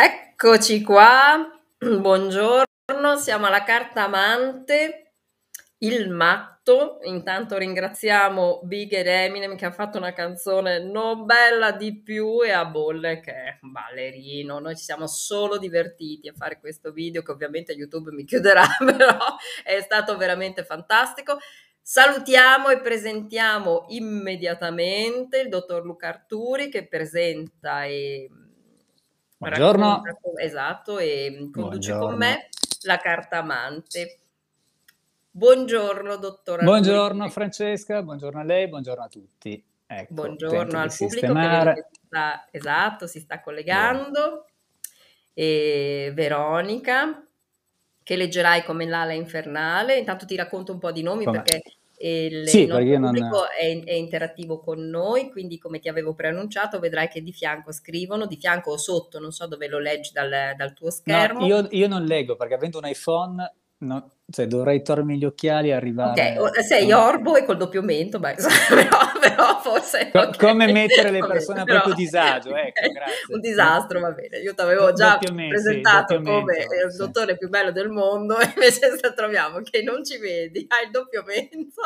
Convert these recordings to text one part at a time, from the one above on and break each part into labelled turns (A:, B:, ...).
A: Eccoci qua, buongiorno, siamo alla carta amante, il matto. Intanto ringraziamo Big ed Eminem che ha fatto una canzone non bella di più e a bolle che è un ballerino. Noi ci siamo solo divertiti a fare questo video che ovviamente YouTube mi chiuderà, però è stato veramente fantastico. Salutiamo e presentiamo immediatamente il dottor Luca Arturi che presenta e
B: Buongiorno.
A: esatto, e conduce Buongiorno. con me la carta amante. Buongiorno, dottora.
B: Buongiorno Francesca, buongiorno a lei, buongiorno a tutti.
A: Ecco, buongiorno al pubblico che sta, esatto, si sta collegando. E Veronica, che leggerai come l'ala infernale. Intanto ti racconto un po' di nomi come? perché il sì, nostro pubblico non... è, è, interattivo con noi, quindi come ti avevo preannunciato vedrai che di fianco scrivono, di fianco o sotto, non so dove lo leggi dal, dal tuo schermo.
B: No, io, io, non leggo perché avendo un iPhone No, cioè dovrei togliermi gli occhiali e arrivare...
A: Ok, sei orbo e col doppio mento, beh, però, però forse...
B: Co- okay. Come mettere le persone a proprio disagio, ecco.
A: Un disastro, va bene. Io ti avevo già mento, presentato come il dottore più bello del mondo e invece troviamo che non ci vedi, hai il doppio mento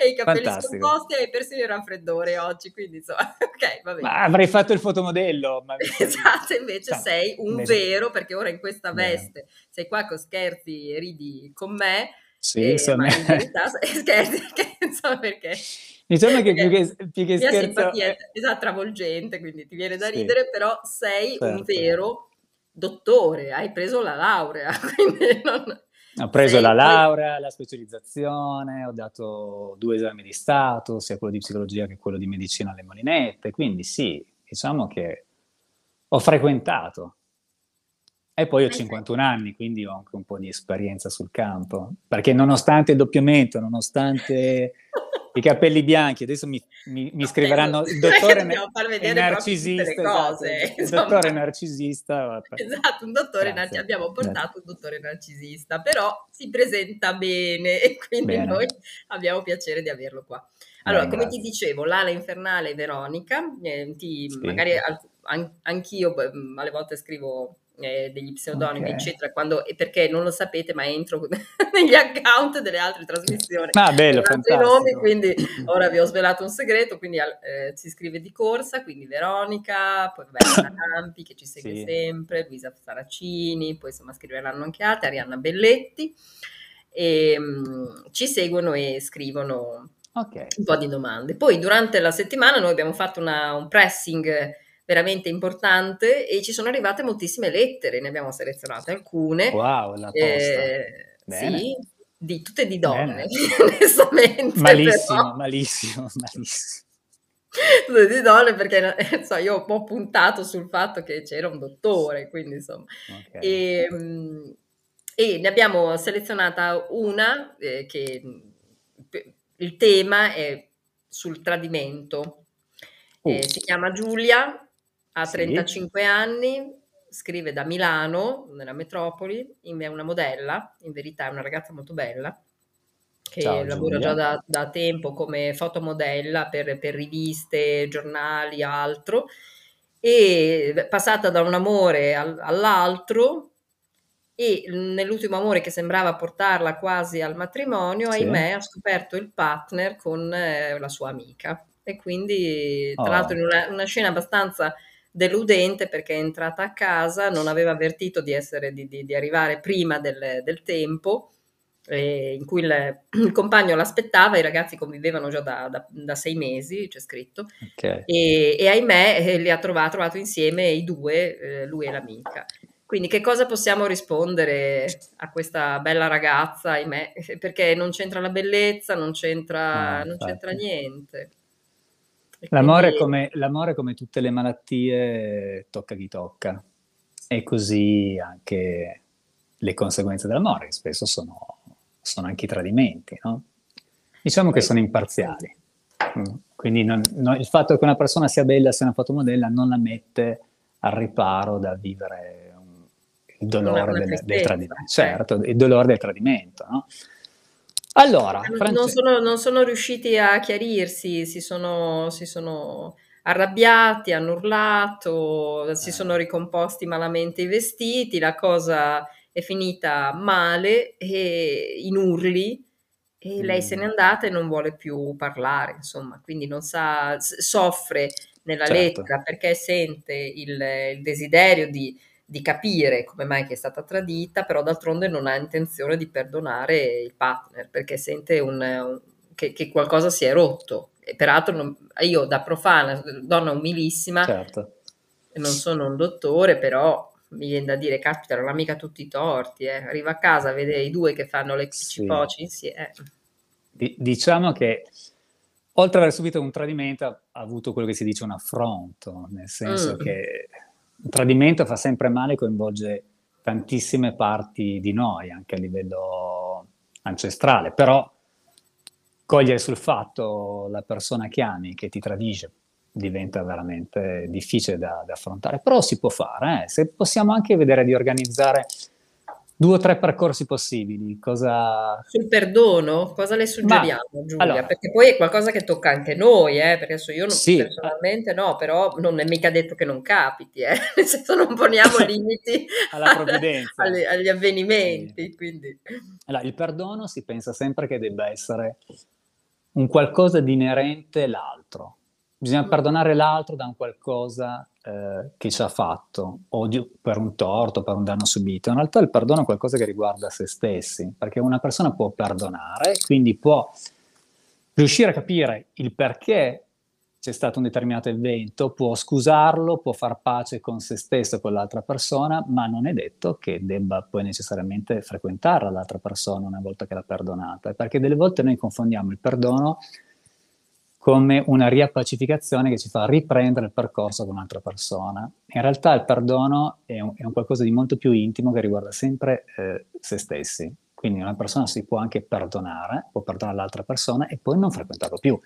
A: e i capelli Fantastico. scomposti e hai persino il raffreddore oggi, quindi insomma, ok, va bene.
B: Ma avrei fatto il fotomodello. Ma...
A: esatto, invece sì. sei un invece... vero, perché ora in questa veste sei qua con scherzi e ridi con me.
B: Sì, eh, insomma.
A: in verità scherzi, che, insomma perché...
B: Diciamo che più che, più che scherzo...
A: simpatia è esatto, travolgente, quindi ti viene da sì. ridere, però sei certo. un vero dottore, hai preso la laurea, non...
B: Ho preso sei la laurea, la specializzazione, ho dato due esami di Stato, sia quello di psicologia che quello di medicina alle Molinette, quindi sì, diciamo che ho frequentato e poi ho 51 anni, quindi ho anche un po' di esperienza sul campo, perché nonostante il doppiamento, nonostante i capelli bianchi, adesso mi, mi, mi scriveranno il dottore è narcisista,
A: cose,
B: esatto, il dottore narcisista.
A: Esatto, un dottore narcisista, abbiamo portato un dottore narcisista, però si presenta bene e quindi bene. noi abbiamo piacere di averlo qua. Allora, Beh, come ti dicevo, l'ala infernale Veronica, eh, ti, sì. magari an- anch'io alle volte scrivo eh, degli pseudonimi, okay. eccetera, quando, perché non lo sapete, ma entro negli account delle altre trasmissioni.
B: Ah, bello,
A: nomi, quindi ora vi ho svelato un segreto, quindi eh, si scrive di corsa, quindi Veronica, poi vabbè, Campi che ci segue sì. sempre, Luisa Saracini, poi insomma scriveranno anche altri, Arianna Belletti, e um, ci seguono e scrivono okay. un po' di domande. Poi durante la settimana noi abbiamo fatto una, un pressing veramente importante e ci sono arrivate moltissime lettere, ne abbiamo selezionate alcune.
B: Wow, la posta. Eh,
A: sì, di, tutte di donne, onestamente.
B: Malissimo, però. malissimo, malissimo.
A: Tutte di donne perché so, io ho un po' puntato sul fatto che c'era un dottore, quindi insomma. Okay. E, ehm, e, ne abbiamo selezionata una eh, che il tema è sul tradimento. Uh. Eh, si chiama Giulia ha 35 sì. anni, scrive da Milano, nella metropoli, è una modella, in verità è una ragazza molto bella, che Ciao, lavora Giulia. già da, da, tempo come fotomodella per, per riviste, giornali, altro, e passata da un amore al, all'altro, e nell'ultimo amore che sembrava portarla quasi al matrimonio, sì. ahimè, ha scoperto il partner con eh, la sua amica. E quindi, tra oh. l'altro, in una, una scena abbastanza deludente perché è entrata a casa, non aveva avvertito di, essere, di, di, di arrivare prima del, del tempo eh, in cui il, il, compagno l'aspettava, i ragazzi convivevano già da, da, da sei mesi, c'è scritto, okay. e, e, ahimè eh, li ha trovato, trovato insieme i due, eh, lui e l'amica. Quindi che cosa possiamo rispondere a questa bella ragazza, ahimè, perché non c'entra la bellezza, non c'entra, ah, non c'entra niente.
B: L'amore, quindi... come, l'amore, come tutte le malattie, tocca chi tocca. E così anche le conseguenze dell'amore, che spesso sono, sono anche i tradimenti, no? Diciamo che sono imparziali. Mm. Quindi non, non, il fatto che una persona sia bella, sia una fotomodella, non la mette al riparo da vivere il dolore del, del, tradimento. Certo, il dolore del tradimento, no?
A: Allora, non, sono, non, sono, riusciti a chiarirsi, si sono, si sono arrabbiati, hanno urlato, si eh. sono ricomposti malamente i vestiti, la cosa è finita male e in urli e mm. lei se n'è andata e non vuole più parlare, insomma, quindi non sa, soffre nella certo. lettera perché sente il, il desiderio di, di, capire come mai che è stata tradita, però d'altronde non ha intenzione di perdonare il partner perché sente un, un, che, che, qualcosa si è rotto. E peraltro non, io da profana, donna umilissima, certo. non sono un dottore, però mi viene da dire, caspita, non ha mica tutti i torti, eh. arriva a casa, vede i due che fanno le cipoci sì. insieme.
B: D- diciamo che oltre ad aver subito un tradimento ha avuto quello che si dice un affronto, nel senso mm. che un tradimento fa sempre male coinvolge tantissime parti di noi, anche a livello ancestrale, però cogliere sul fatto la persona che ami, che ti tradisce, diventa veramente difficile da, da affrontare, però si può fare, eh? se possiamo anche vedere di organizzare due o tre percorsi possibili. Cosa...
A: Sul perdono, cosa le suggeriamo, Ma, Giulia? Allora, perché poi è qualcosa che tocca anche noi, eh? perché adesso io non, sì, personalmente no, però non è mica detto che non capiti, eh? nel senso non poniamo limiti alla provvidenza, agli, agli avvenimenti. Quindi.
B: Allora, il perdono si pensa sempre che debba essere un qualcosa di inerente l'altro bisogna perdonare l'altro da un qualcosa eh, che ci ha fatto, o di, per un torto, per un danno subito. In realtà il perdono è qualcosa che riguarda se stessi, perché una persona può perdonare, quindi può riuscire a capire il perché c'è stato un determinato evento, può scusarlo, può far pace con se stesso e con l'altra persona, ma non è detto che debba poi necessariamente frequentare l'altra persona una volta che l'ha perdonata, perché delle volte noi confondiamo il perdono come una riappacificazione che ci fa riprendere il percorso con un'altra persona. In realtà il perdono è un, è un qualcosa di molto più intimo che riguarda sempre eh, se stessi. Quindi una persona si può anche perdonare, può perdonare l'altra persona e poi non frequentarlo più.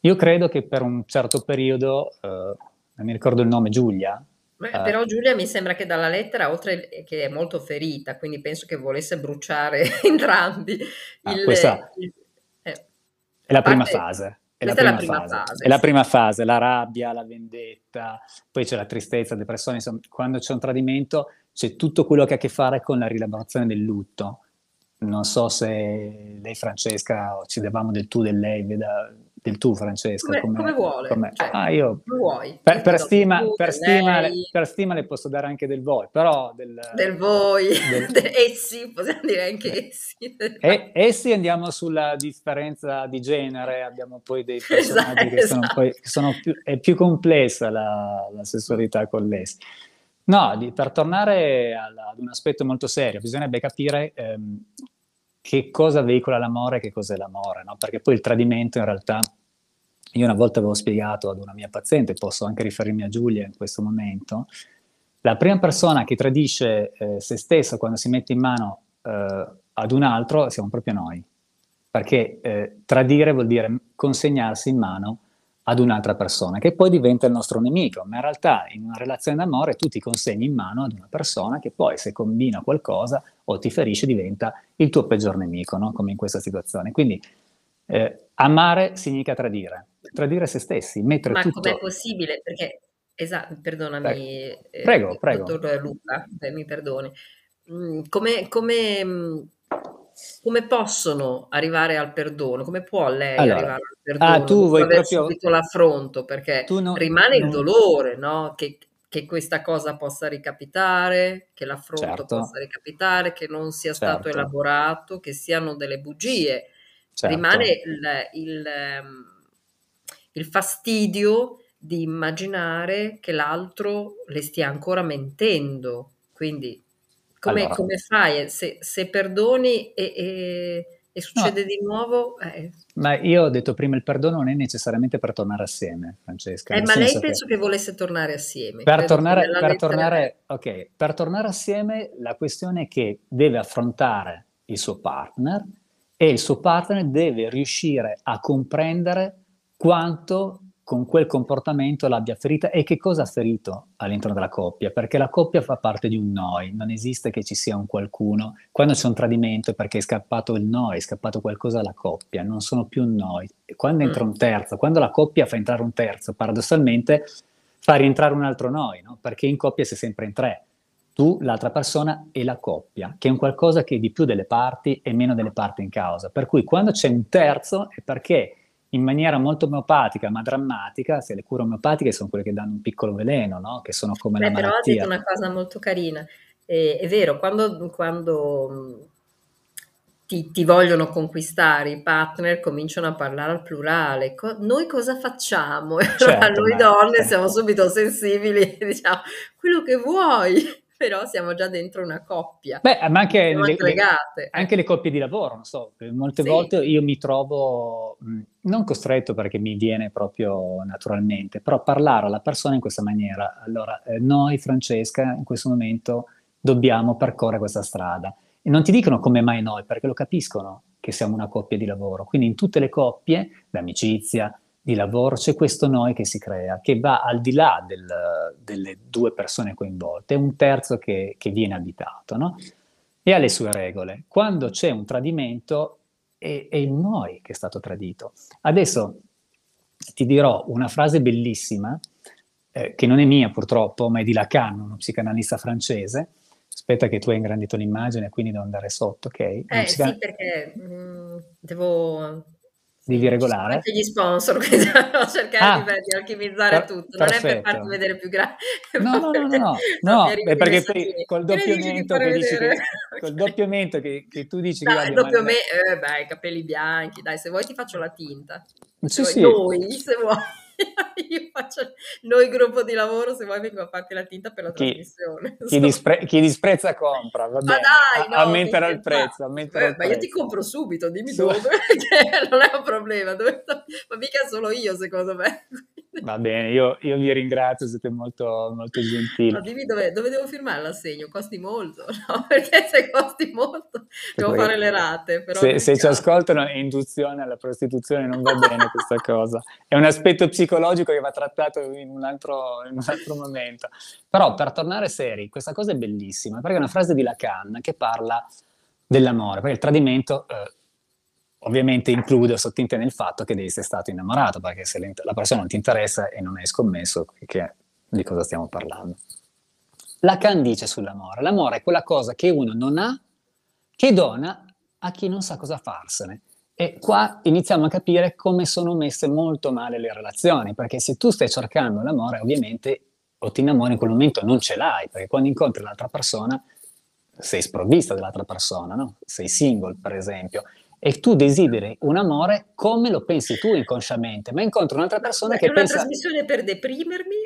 B: Io credo che per un certo periodo, eh, non mi ricordo il nome, Giulia,
A: Beh, eh. Però Giulia mi sembra che dalla lettera, oltre che è molto ferita, quindi penso che volesse bruciare entrambi.
B: Ah, il, questa il, eh, è la prima fase. È la, prima, è la prima fase. fase. È la prima fase, la rabbia, la vendetta, poi c'è la tristezza, la depressione, insomma, quando c'è un tradimento c'è tutto quello che ha a che fare con la rielaborazione del lutto. Non so se lei, Francesca, ci davamo del tu, del lei, veda, del tu Francesca?
A: Come, come, vuole. Come...
B: Cioè, ah, io, vuoi. Per, per, stima, tu, per, stima le, per, stima, le, posso dare anche del voi, però... Del,
A: del voi, del... essi, possiamo dire anche eh, essi.
B: E, essi andiamo sulla differenza di genere, abbiamo poi dei personaggi esatto, che sono, esatto. poi, sono più, è più complessa la, la sessualità con l'essi. No, di, per tornare alla, ad un aspetto molto serio, bisognerebbe capire ehm, che cosa veicola l'amore e che cos'è l'amore, no? perché poi il tradimento in realtà, io una volta avevo spiegato ad una mia paziente, posso anche riferirmi a Giulia in questo momento, la prima persona che tradisce eh, se stessa quando si mette in mano eh, ad un altro siamo proprio noi, perché eh, tradire vuol dire consegnarsi in mano ad un'altra persona, che poi diventa il nostro nemico, ma in realtà in una relazione d'amore tu ti consegni in mano ad una persona che poi se combina qualcosa o ti ferisce diventa il tuo peggior nemico, no? come in questa situazione. Quindi eh, amare significa tradire, tradire se stessi, mettere
A: ma
B: tutto...
A: Ma com'è possibile? Perché, esatto, perdonami,
B: prego, eh, prego.
A: dottor Luca, mi perdoni, mm, come... come mm, come possono arrivare al perdono? Come può lei allora, arrivare al perdono? Ah, tu vuoi aver proprio... subito l'affronto, perché non, rimane non... il dolore, no? Che, che, questa cosa possa ricapitare, che l'affronto certo. possa ricapitare, che non sia stato certo. elaborato, che siano delle bugie. Certo. Rimane il, il, ehm, il fastidio di immaginare che l'altro le stia ancora mentendo. Quindi come, allora. come fai? Se, se perdoni e, e, e succede no. di nuovo... Eh.
B: Ma io ho detto prima, il perdono non è necessariamente per tornare assieme, Francesca.
A: Eh, ma lei penso che... che... volesse tornare assieme.
B: Per tornare, per, tornare, okay, per tornare assieme la questione è che deve affrontare il suo partner e il suo partner deve riuscire a comprendere quanto con quel comportamento l'abbia ferita e che cosa ha ferito all'interno della coppia, perché la coppia fa parte di un noi, non esiste che ci sia un qualcuno. Quando c'è un tradimento è perché è scappato il noi, è scappato qualcosa alla coppia, non sono più un noi. Quando entra un terzo, quando la coppia fa entrare un terzo, paradossalmente fa rientrare un altro noi, no? perché in coppia si è sempre in tre. Tu, l'altra persona e la coppia, che è un qualcosa che è di più delle parti e meno delle parti in causa. Per cui quando c'è un terzo è perché in maniera molto omeopatica ma drammatica, se le cure omeopatiche sono quelle che danno un piccolo veleno, no? che sono come Beh, la malattia.
A: Però ha detto una cosa molto carina, eh, è vero, quando, quando ti, ti, vogliono conquistare i partner cominciano a parlare al plurale, Co- noi cosa facciamo? Certo, allora noi donne eh. siamo subito sensibili e diciamo quello che vuoi però siamo già dentro una coppia.
B: Beh, ma anche, le, le, anche le, coppie di lavoro, non so, molte sì. volte io mi trovo mh, non costretto perché mi viene proprio naturalmente, però parlare alla persona in questa maniera. Allora, eh, noi, Francesca, in questo momento dobbiamo percorrere questa strada. E non ti dicono come mai noi, perché lo capiscono che siamo una coppia di lavoro. Quindi in tutte le coppie, d'amicizia, di lavoro, c'è questo noi che si crea, che va al di là del, delle due persone coinvolte, un terzo che, che viene abitato, no? E ha le sue regole. Quando c'è un tradimento, è, è il noi che è stato tradito. Adesso ti dirò una frase bellissima, eh, che non è mia purtroppo, ma è di Lacan, uno psicanalista francese. Aspetta che tu hai ingrandito l'immagine, quindi devo andare sotto, ok?
A: Eh psican- sì, perché mh, mm, devo
B: devi regolare.
A: Anche gli sponsor, quindi devo cercare ah, di alchimizzare per, tutto, non perfetto. è per farti vedere più grande.
B: No, no, no, no, no, no è perché poi col doppiamento che, dici che, col doppiamento che, che tu dici
A: dai,
B: che
A: doppio me, eh, beh, capelli bianchi, dai, se vuoi ti faccio la tinta.
B: Sì, sì.
A: Noi, se vuoi. Io faccio noi gruppo di lavoro se vuoi vengo a farti la tinta per la chi, trasmissione.
B: Chi, dispre- chi, disprezza compra, va bene. Ma dai, no, aumenterà il prezzo. Aumenterà il prezzo.
A: ma io ti compro subito, dimmi Su. dove, non è un problema. Dove. Ma mica solo io, secondo me.
B: Va bene, io, io, vi ringrazio, siete molto, molto gentili.
A: Ma dimmi dove, dove, devo firmare l'assegno, costi molto, no? Perché se costi molto devo fare le rate.
B: se, se ci ascoltano è induzione alla prostituzione, non va bene questa cosa. È un aspetto psicologico che va trattato in un altro, in un altro momento. Però per tornare seri, questa cosa è bellissima, perché è una frase di Lacan che parla dell'amore, perché il tradimento... Eh, ovviamente include o sottintende il fatto che devi essere stato innamorato, perché se la persona non ti interessa e non hai scommesso, che, di cosa stiamo parlando? Lacan dice sull'amore, l'amore è quella cosa che uno non ha, che dona a chi non sa cosa farsene. E qua iniziamo a capire come sono messe molto male le relazioni, perché se tu stai cercando l'amore, ovviamente o ti innamori in quel momento non ce l'hai, perché quando incontri l'altra persona sei sprovvista dell'altra persona, no? sei single per esempio, e tu desideri un amore come lo pensi tu inconsciamente, ma incontri un'altra persona
A: ma
B: che pensa...
A: È una trasmissione per deprimermi?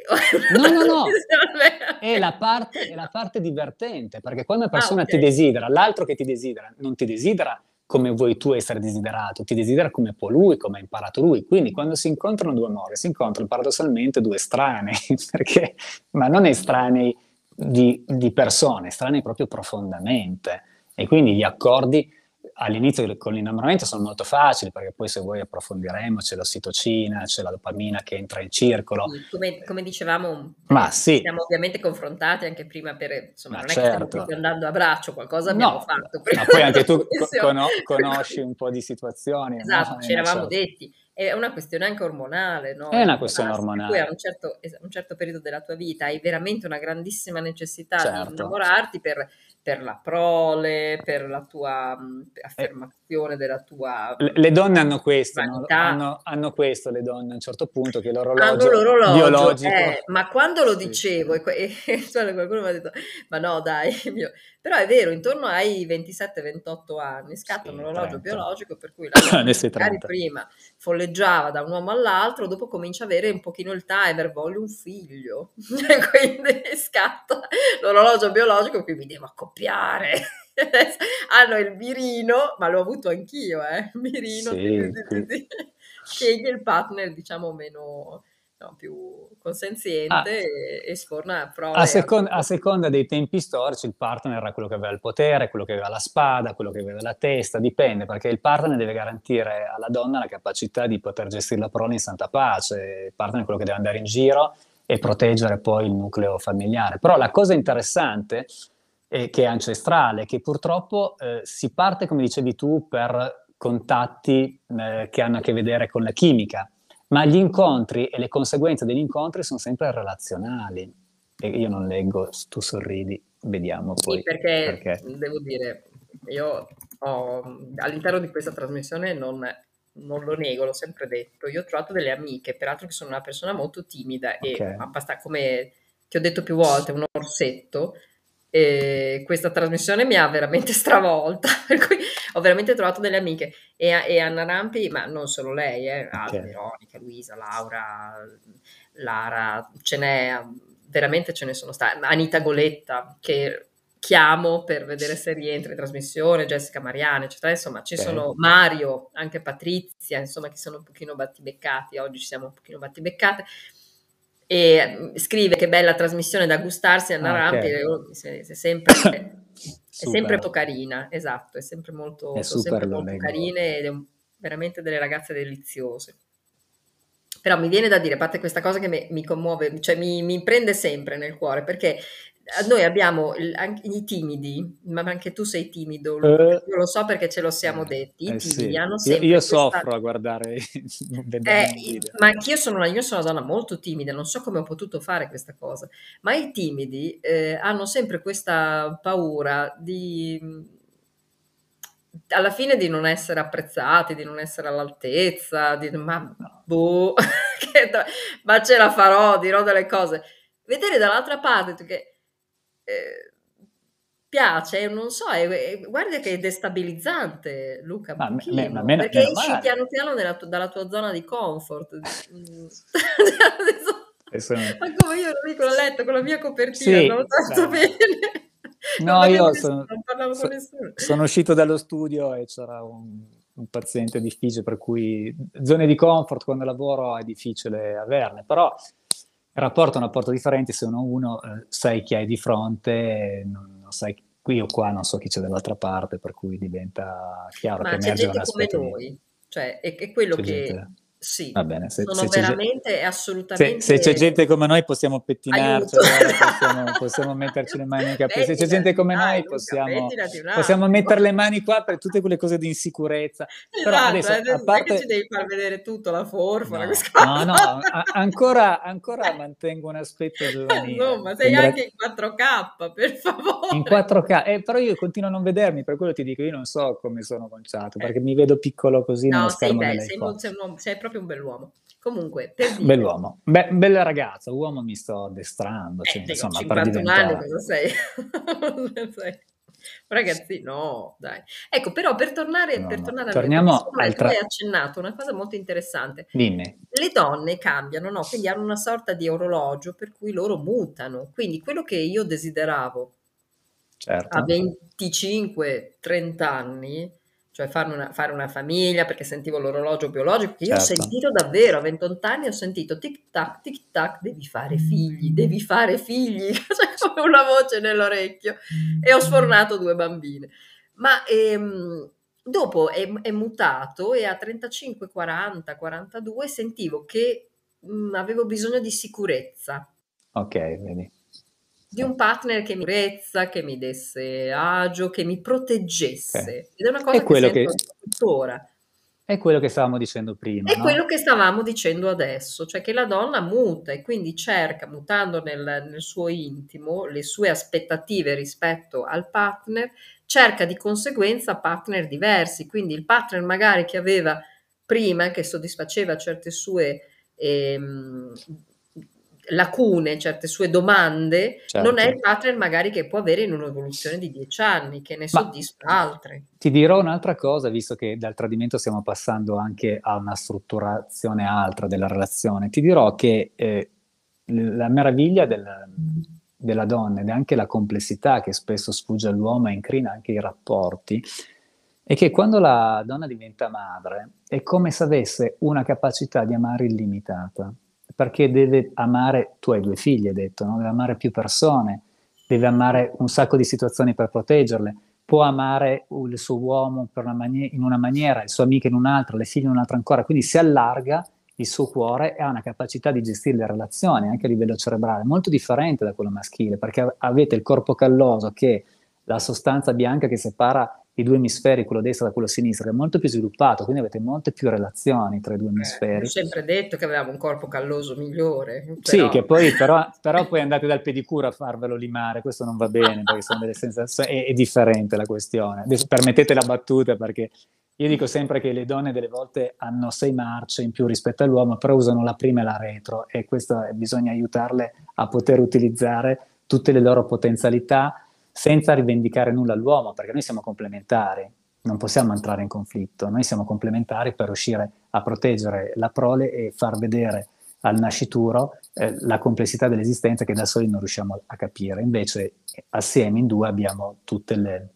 B: No, no, no, è la, parte, è la parte divertente, perché quando una persona ah, okay. ti desidera, l'altro che ti desidera, non ti desidera come vuoi tu essere desiderato, ti desidera come può lui, come ha imparato lui. Quindi quando si incontrano due amori, si incontrano paradossalmente due estranei, perché, ma non estranei di, di persone, estranei proprio profondamente. E quindi gli accordi all'inizio con l'innamoramento sono molto facili perché poi se vuoi approfondiremo c'è l'ossitocina, c'è la dopamina che entra in circolo.
A: Come, come dicevamo,
B: Ma sì.
A: siamo ovviamente confrontati anche prima per, insomma, Ma non certo. è che stiamo certo. andando a braccio, qualcosa abbiamo no, fatto.
B: Ma poi anche tu con- conosci un po' di situazioni.
A: Esatto, no? ci eravamo certo. detti. È una questione anche ormonale, no?
B: È una questione ormonale. Poi
A: a un certo, un certo, periodo della tua vita hai veramente una grandissima necessità certo. di innamorarti per per la prole, per la tua mh, affermazione eh, della tua...
B: Le, le donne hanno questo, no? hanno, hanno, questo le donne a un certo punto, che l'orologio, l'orologio biologico...
A: Eh, ma quando lo dicevo, e, e, cioè qualcuno mi ha detto, ma no dai, mio, però è vero, intorno ai 27-28 anni scatta sì, un orologio 30. biologico per cui la magari prima folleggiava da un uomo all'altro, dopo comincia a avere un pochino il timer, voglio un figlio, quindi scatta l'orologio biologico qui mi devo accoppiare. Hanno il mirino, ma l'ho avuto anch'io, eh, il mirino, sì, che è il partner diciamo meno no, più consenziente ah, e, e, sforna prove.
B: A, second- a, seconda dei tempi storici il partner era quello che aveva il potere, quello che aveva la spada, quello che aveva la testa, dipende, perché il partner deve garantire alla donna la capacità di poter gestire la prole in santa pace, il partner è quello che deve andare in giro e proteggere poi il nucleo familiare. Però la cosa interessante, è che è ancestrale, che purtroppo eh, si parte, come dicevi tu, per contatti eh, che hanno a che vedere con la chimica, ma gli incontri e le conseguenze degli incontri sono sempre relazionali. E io non leggo, tu sorridi, vediamo poi.
A: Sì, perché, perché. devo dire, io ho, all'interno di questa trasmissione non, non, lo nego, l'ho sempre detto, io ho trovato delle amiche, peraltro che sono una persona molto timida okay. e abbastanza, come ti ho detto più volte, un orsetto, e questa trasmissione mi ha veramente stravolta, per cui ho veramente trovato delle amiche e, e Anna Rampi, ma non solo lei, eh, okay. Veronica, Luisa, Laura, Lara, ce n'è, veramente ce ne sono state, Anita Goletta che chiamo per vedere se rientra in trasmissione, Jessica Mariani, eccetera, insomma ci okay. sono Mario, anche Patrizia, insomma che sono un pochino battibeccati, oggi ci siamo un pochino battibeccate, e mm, scrive che bella trasmissione da gustarsi Anna ah, Rampi okay. è, sempre, è sempre molto carina esatto è sempre molto, è sempre molto carine ed è un, veramente delle ragazze deliziose. Però mi viene da dire, a parte questa cosa che mi, mi commuove, cioè mi, mi, prende sempre nel cuore, perché noi abbiamo anche i timidi, ma anche tu sei timido, eh, lo so perché ce lo siamo eh, detti. I timidi sì. hanno sempre.
B: Io, io soffro questa... a guardare.
A: eh, ma anch'io sono, una, io sono una donna molto timida, non so come ho potuto fare questa cosa, ma i timidi eh, hanno sempre questa paura di alla fine di non essere apprezzati, di non essere all'altezza, di ma boh, ma ce la farò, dirò delle cose. Vedere dall'altra parte che eh, piace, non so, è, è, guarda che è destabilizzante Luca, ma, me, ma me, perché esci male. piano piano nella, dalla tua zona di comfort. Adesso, ma come io lì con il letto, con la mia copertina, sì, non tanto bene.
B: No, io sono, so, sono, uscito dallo studio e c'era un, un, paziente difficile, per cui zone di comfort quando lavoro è difficile averne, però rapporto è un rapporto differente se uno, uno eh, sai chi hai di fronte, non, non sai qui o qua, non so chi c'è dall'altra parte, per cui diventa chiaro
A: Ma
B: che
A: emerge un aspetto. come noi, cioè è, è quello c'è che... Gente sì, Va bene, se, sono se veramente assolutamente...
B: Se, se, c'è gente come noi possiamo pettinarci, possiamo, possiamo, metterci le mani nei capelli. Se c'è gente come dai, noi possiamo, possiamo mettere le mani qua per tutte quelle cose di insicurezza.
A: Esatto, Però adesso, eh, a parte... ci devi far vedere tutto, la forma,
B: no, no, no a- ancora, ancora mantengo un aspetto giovanile.
A: No, ma sei Sembra... anche in 4K, per favore.
B: In 4K, eh, però io continuo a non vedermi, per quello ti dico, io non so come sono conciato, perché mi vedo piccolo così
A: no,
B: nello
A: schermo
B: sei,
A: sei, sei, sei proprio proprio un bell'uomo. Comunque, per dire...
B: Bell'uomo. Be- bella ragazza, uomo mi sto addestrando. Eh, cioè, insomma,
A: 51 anni cosa sei? sei? Ragazzi, no, dai. Ecco, però per tornare, no, per tornare
B: no. Torniamo
A: al tra... hai accennato una cosa molto interessante.
B: Dimmi.
A: Le donne cambiano, no? Quindi hanno una sorta di orologio per cui loro mutano. Quindi quello che io desideravo certo. a 25-30 anni cioè fare una, fare una, famiglia perché sentivo l'orologio biologico, che io certo. ho sentito davvero a 28 anni, ho sentito tic tac, tic tac, devi fare figli, devi fare figli, cioè come una voce nell'orecchio e ho sfornato due bambine. Ma ehm, dopo è, è, mutato e a 35, 40, 42 sentivo che mh, mm, avevo bisogno di sicurezza.
B: Ok, vedi
A: di un partner che mi prezza, che mi desse agio, che mi proteggesse. Okay. Ed è una cosa è che sento che... tuttora.
B: È quello che stavamo dicendo prima.
A: È
B: no?
A: quello che stavamo dicendo adesso, cioè che la donna muta e quindi cerca, mutando nel, nel suo intimo, le sue aspettative rispetto al partner, cerca di conseguenza partner diversi. Quindi il partner magari che aveva prima, che soddisfaceva certe sue ehm, lacune, certe sue domande, certo. non è il partner magari che può avere in un'evoluzione di dieci anni, che ne soddisfa altre.
B: Ti dirò un'altra cosa, visto che dal tradimento stiamo passando anche a una strutturazione altra della relazione. Ti dirò che eh, la meraviglia del, della donna ed anche la complessità che spesso sfugge all'uomo e incrina anche i rapporti, è che quando la donna diventa madre è come se avesse una capacità di amare illimitata perché deve amare, tu hai due figli, hai detto, no? deve amare più persone, deve amare un sacco di situazioni per proteggerle, può amare il suo uomo una mani- in una maniera, il suo amico in un'altra, le figlie in un'altra ancora, quindi si allarga il suo cuore e ha una capacità di gestire le relazioni anche a livello cerebrale. Molto differente da quello maschile, perché avete il corpo calloso che la sostanza bianca che separa i due emisferi, quello destro da quello sinistro, è molto più sviluppato, quindi avete molte più relazioni tra i due emisferi. Eh, ho
A: sempre detto che avevamo un corpo calloso migliore.
B: Però... Sì, che poi però, però, poi andate dal pedicure a farvelo limare, questo non va bene perché sono delle sensazioni, è, è differente la questione. Adesso permettete la battuta perché io dico sempre che le donne delle volte hanno sei marce in più rispetto all'uomo, però usano la prima e la retro e questo bisogna aiutarle a poter utilizzare tutte le loro potenzialità senza rivendicare nulla all'uomo, perché noi siamo complementari, non possiamo entrare in conflitto, noi siamo complementari per riuscire a proteggere la prole e far vedere al nascituro eh, la complessità dell'esistenza che da soli non riusciamo a capire. Invece assieme in due abbiamo tutte le,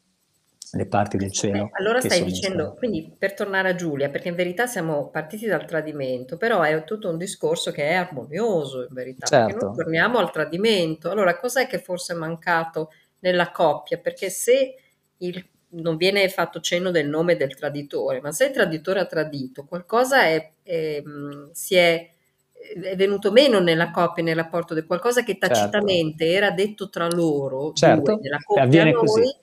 B: le parti del cielo.
A: Eh, allora stai dicendo, quindi per tornare a Giulia, perché in verità siamo partiti dal tradimento, però è tutto un discorso che è armonioso in verità, certo. perché noi torniamo al tradimento. Allora cos'è che forse è mancato nella coppia, perché se il, non viene fatto cenno del nome del traditore, ma se il traditore ha tradito, qualcosa è, è, si è, è venuto meno nella coppia, nel rapporto, di qualcosa che certo. tacitamente certo. era detto tra loro,
B: certo.
A: due, nella coppia, avviene noi, così.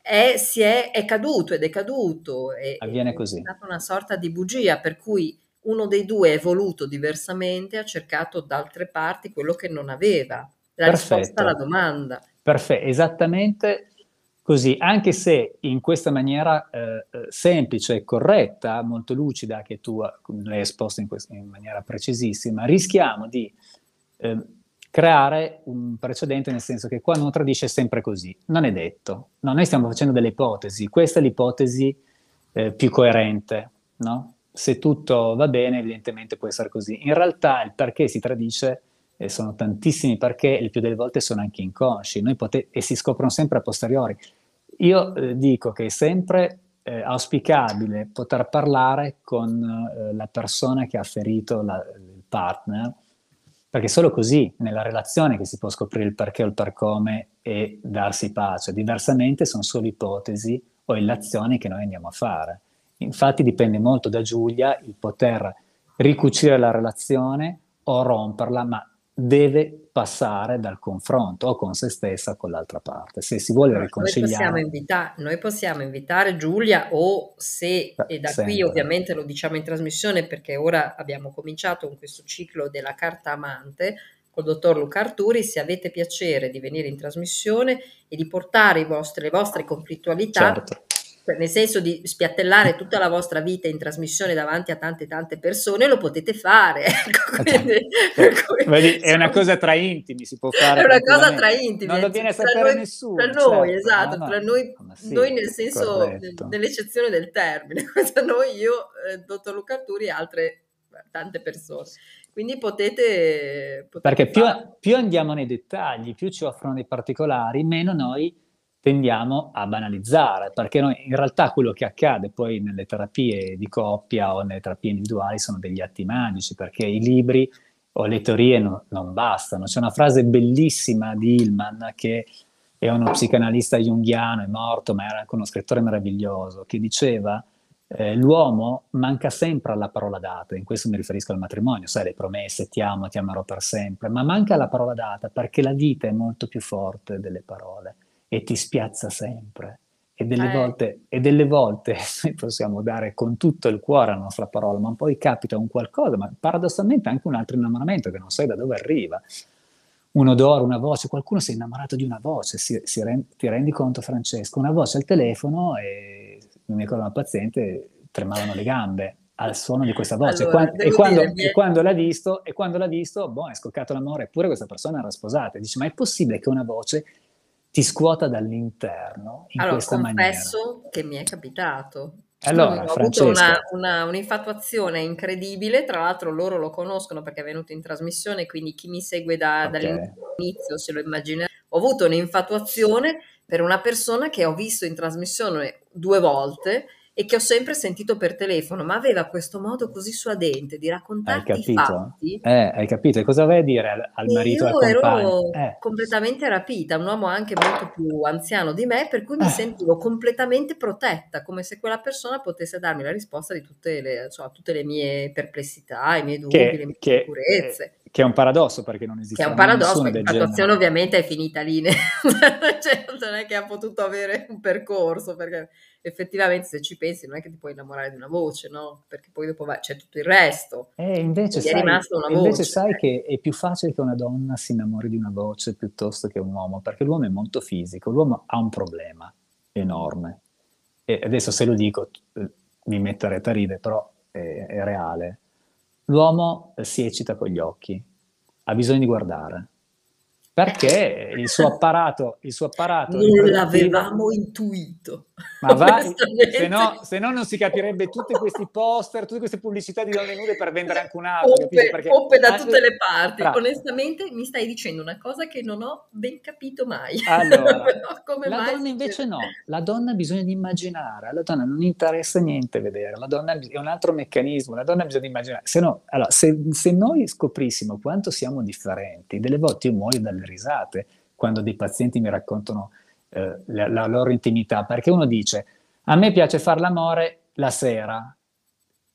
A: È, si è, è caduto ed è caduto. È,
B: avviene così.
A: È stata una sorta di bugia, per cui uno dei due è evoluto diversamente, ha cercato da altre parti quello che non aveva, la Perfetto. risposta alla domanda.
B: Perfetto, esattamente così, anche se in questa maniera eh, eh, semplice e corretta, molto lucida, che tu l'hai esposto in, in maniera precisissima, rischiamo di eh, creare un precedente nel senso che qua non tradisce sempre così, non è detto, no, noi stiamo facendo delle ipotesi, questa è l'ipotesi eh, più coerente, no? Se tutto va bene, evidentemente può essere così. In realtà il perché si tradisce e sono tantissimi perché il più delle volte sono anche inconsci pote- e si scoprono sempre a posteriori. Io eh, dico che è sempre eh, auspicabile poter parlare con eh, la persona che ha ferito la, il partner, perché solo così nella relazione che si può scoprire il perché o il per come e darsi pace. Diversamente sono solo ipotesi o illazioni che noi andiamo a fare. Infatti dipende molto da Giulia il poter ricucire la relazione o romperla, ma deve passare dal confronto o con se stessa o con l'altra parte. Se si vuole riconciliare...
A: Noi possiamo, invita- noi possiamo invitare Giulia o se, Beh, e da sempre. qui ovviamente lo diciamo in trasmissione perché ora abbiamo cominciato con questo ciclo della carta amante col dottor Luca Arturi, se avete piacere di venire in trasmissione e di portare vostri, le vostre conflittualità certo nel senso di spiattellare tutta la vostra vita in trasmissione davanti a tante tante persone, lo potete fare. Ecco,
B: quindi, Vedi, è una cosa tra intimi, si può fare.
A: È una cosa tra intimi.
B: Non lo viene a sapere noi, nessuno.
A: Tra noi, certo. esatto, no, no. tra noi, sì, noi nel senso, nell'eccezione del termine. Tra noi, io, eh, dottor Luca Arturi e altre tante persone. Quindi potete... potete
B: Perché più, più andiamo nei dettagli, più ci offrono dei particolari, meno noi tendiamo a banalizzare, perché noi, in realtà quello che accade poi nelle terapie di coppia o nelle terapie individuali sono degli atti magici, perché i libri o le teorie no, non bastano. C'è una frase bellissima di Hillman che è uno psicanalista junghiano, è morto, ma era anche uno scrittore meraviglioso, che diceva eh, l'uomo manca sempre alla parola data, in questo mi riferisco al matrimonio, sai le promesse, ti amo, ti amerò per sempre, ma manca la parola data perché la vita è molto più forte delle parole e ti spiazza sempre. E delle, eh. volte, e delle volte noi possiamo dare con tutto il cuore la nostra parola, ma poi capita un qualcosa, ma paradossalmente anche un altro innamoramento che non sai da dove arriva. Un odore, una voce, qualcuno si è innamorato di una voce, si, si rend, ti rendi conto Francesco, una voce al telefono e mi ricordo una paziente, tremavano le gambe al suono di questa voce. Allora, e, quando, dire, e, quando, l'ha visto, e quando l'ha visto, boh, è scoccato l'amore, eppure questa persona era sposata. Dice, ma è possibile che una voce ti scuota dall'interno in
A: allora,
B: questa
A: maniera.
B: confesso
A: che mi è capitato.
B: Allora,
A: ho avuto una, una, un'infatuazione incredibile, tra l'altro loro lo conoscono perché è venuto in trasmissione, quindi chi mi segue da, okay. dall'inizio se lo immagina. Ho avuto un'infatuazione per una persona che ho visto in trasmissione due volte e che ho sempre sentito per telefono, ma aveva questo modo così suadente di raccontarti
B: hai
A: i fatti.
B: Eh, hai capito? E cosa vai a dire al, al marito
A: io
B: al
A: ero
B: eh.
A: completamente rapita, un uomo anche molto più anziano di me, per cui mi eh. sentivo completamente protetta, come se quella persona potesse darmi la risposta di tutte le, insomma, tutte le mie perplessità, i miei dubbi, che, le mie che, sicurezze.
B: Che è un paradosso perché non esiste.
A: Che è un paradosso, perché l'attuazione ovviamente è finita lì, cioè, non è che ha potuto avere un percorso, perché effettivamente se ci pensi non è che ti puoi innamorare di una voce, no? Perché poi dopo va, c'è tutto il resto.
B: Eh, invece, sai, invece sai, che è più facile che una donna si innamori di una voce piuttosto che un uomo, perché l'uomo è molto fisico, l'uomo ha un problema enorme. E adesso se lo dico eh, mi metterete a ridere, però è, è reale. L'uomo si eccita con gli occhi, ha bisogno di guardare perché il suo apparato, il suo apparato
A: non l'avevamo intuito.
B: Ma va, se no, se no non si capirebbe tutti questi poster, tutte queste pubblicità di donne nude per vendere anche un altro.
A: Poppe, Perché, poppe da tutte le parti. Tra... Onestamente mi stai dicendo una cosa che non ho ben capito mai.
B: Allora, la mai donna invece no, la donna ha bisogno di immaginare, alla donna non interessa niente vedere, la donna è un altro meccanismo, la donna ha bisogno di immaginare. Se, no, allora, se, se noi scoprissimo quanto siamo differenti, delle volte io muoio dalle risate quando dei pazienti mi raccontano eh, la, la, loro intimità, perché uno dice a me piace fare l'amore la sera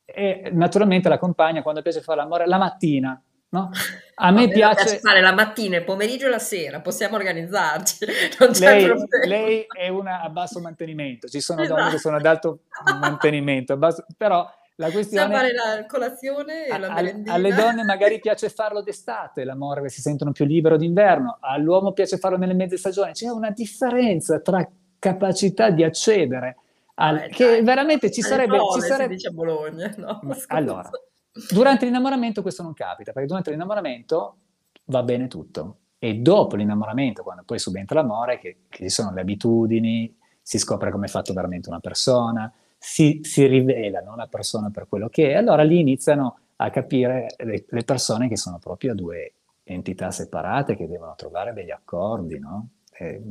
B: e naturalmente la compagna quando piace fare l'amore la mattina. No?
A: A me piace... piace... fare la mattina, il pomeriggio e la sera, possiamo organizzarci. lei,
B: lei, è una a basso mantenimento, ci sono esatto. donne che sono ad alto mantenimento, basso, però la questione...
A: Sa fare la colazione e la merendina.
B: Alle donne magari piace farlo d'estate, l'amore, che si sentono più libero d'inverno, all'uomo piace farlo nelle mezze stagioni. C'è una differenza tra capacità di accedere al... Beh, che dai, veramente ci sarebbe...
A: Prove,
B: ci sarebbe...
A: Dice a Bologna, no?
B: Allora, durante l'innamoramento questo non capita, perché durante l'innamoramento va bene tutto. E dopo l'innamoramento, quando poi subentra l'amore, che, che ci sono le abitudini, si scopre come è fatto veramente una persona, si, si rivelano la persona per quello che è, allora lì iniziano a capire le, le persone che sono proprio due entità separate che devono trovare degli accordi, no?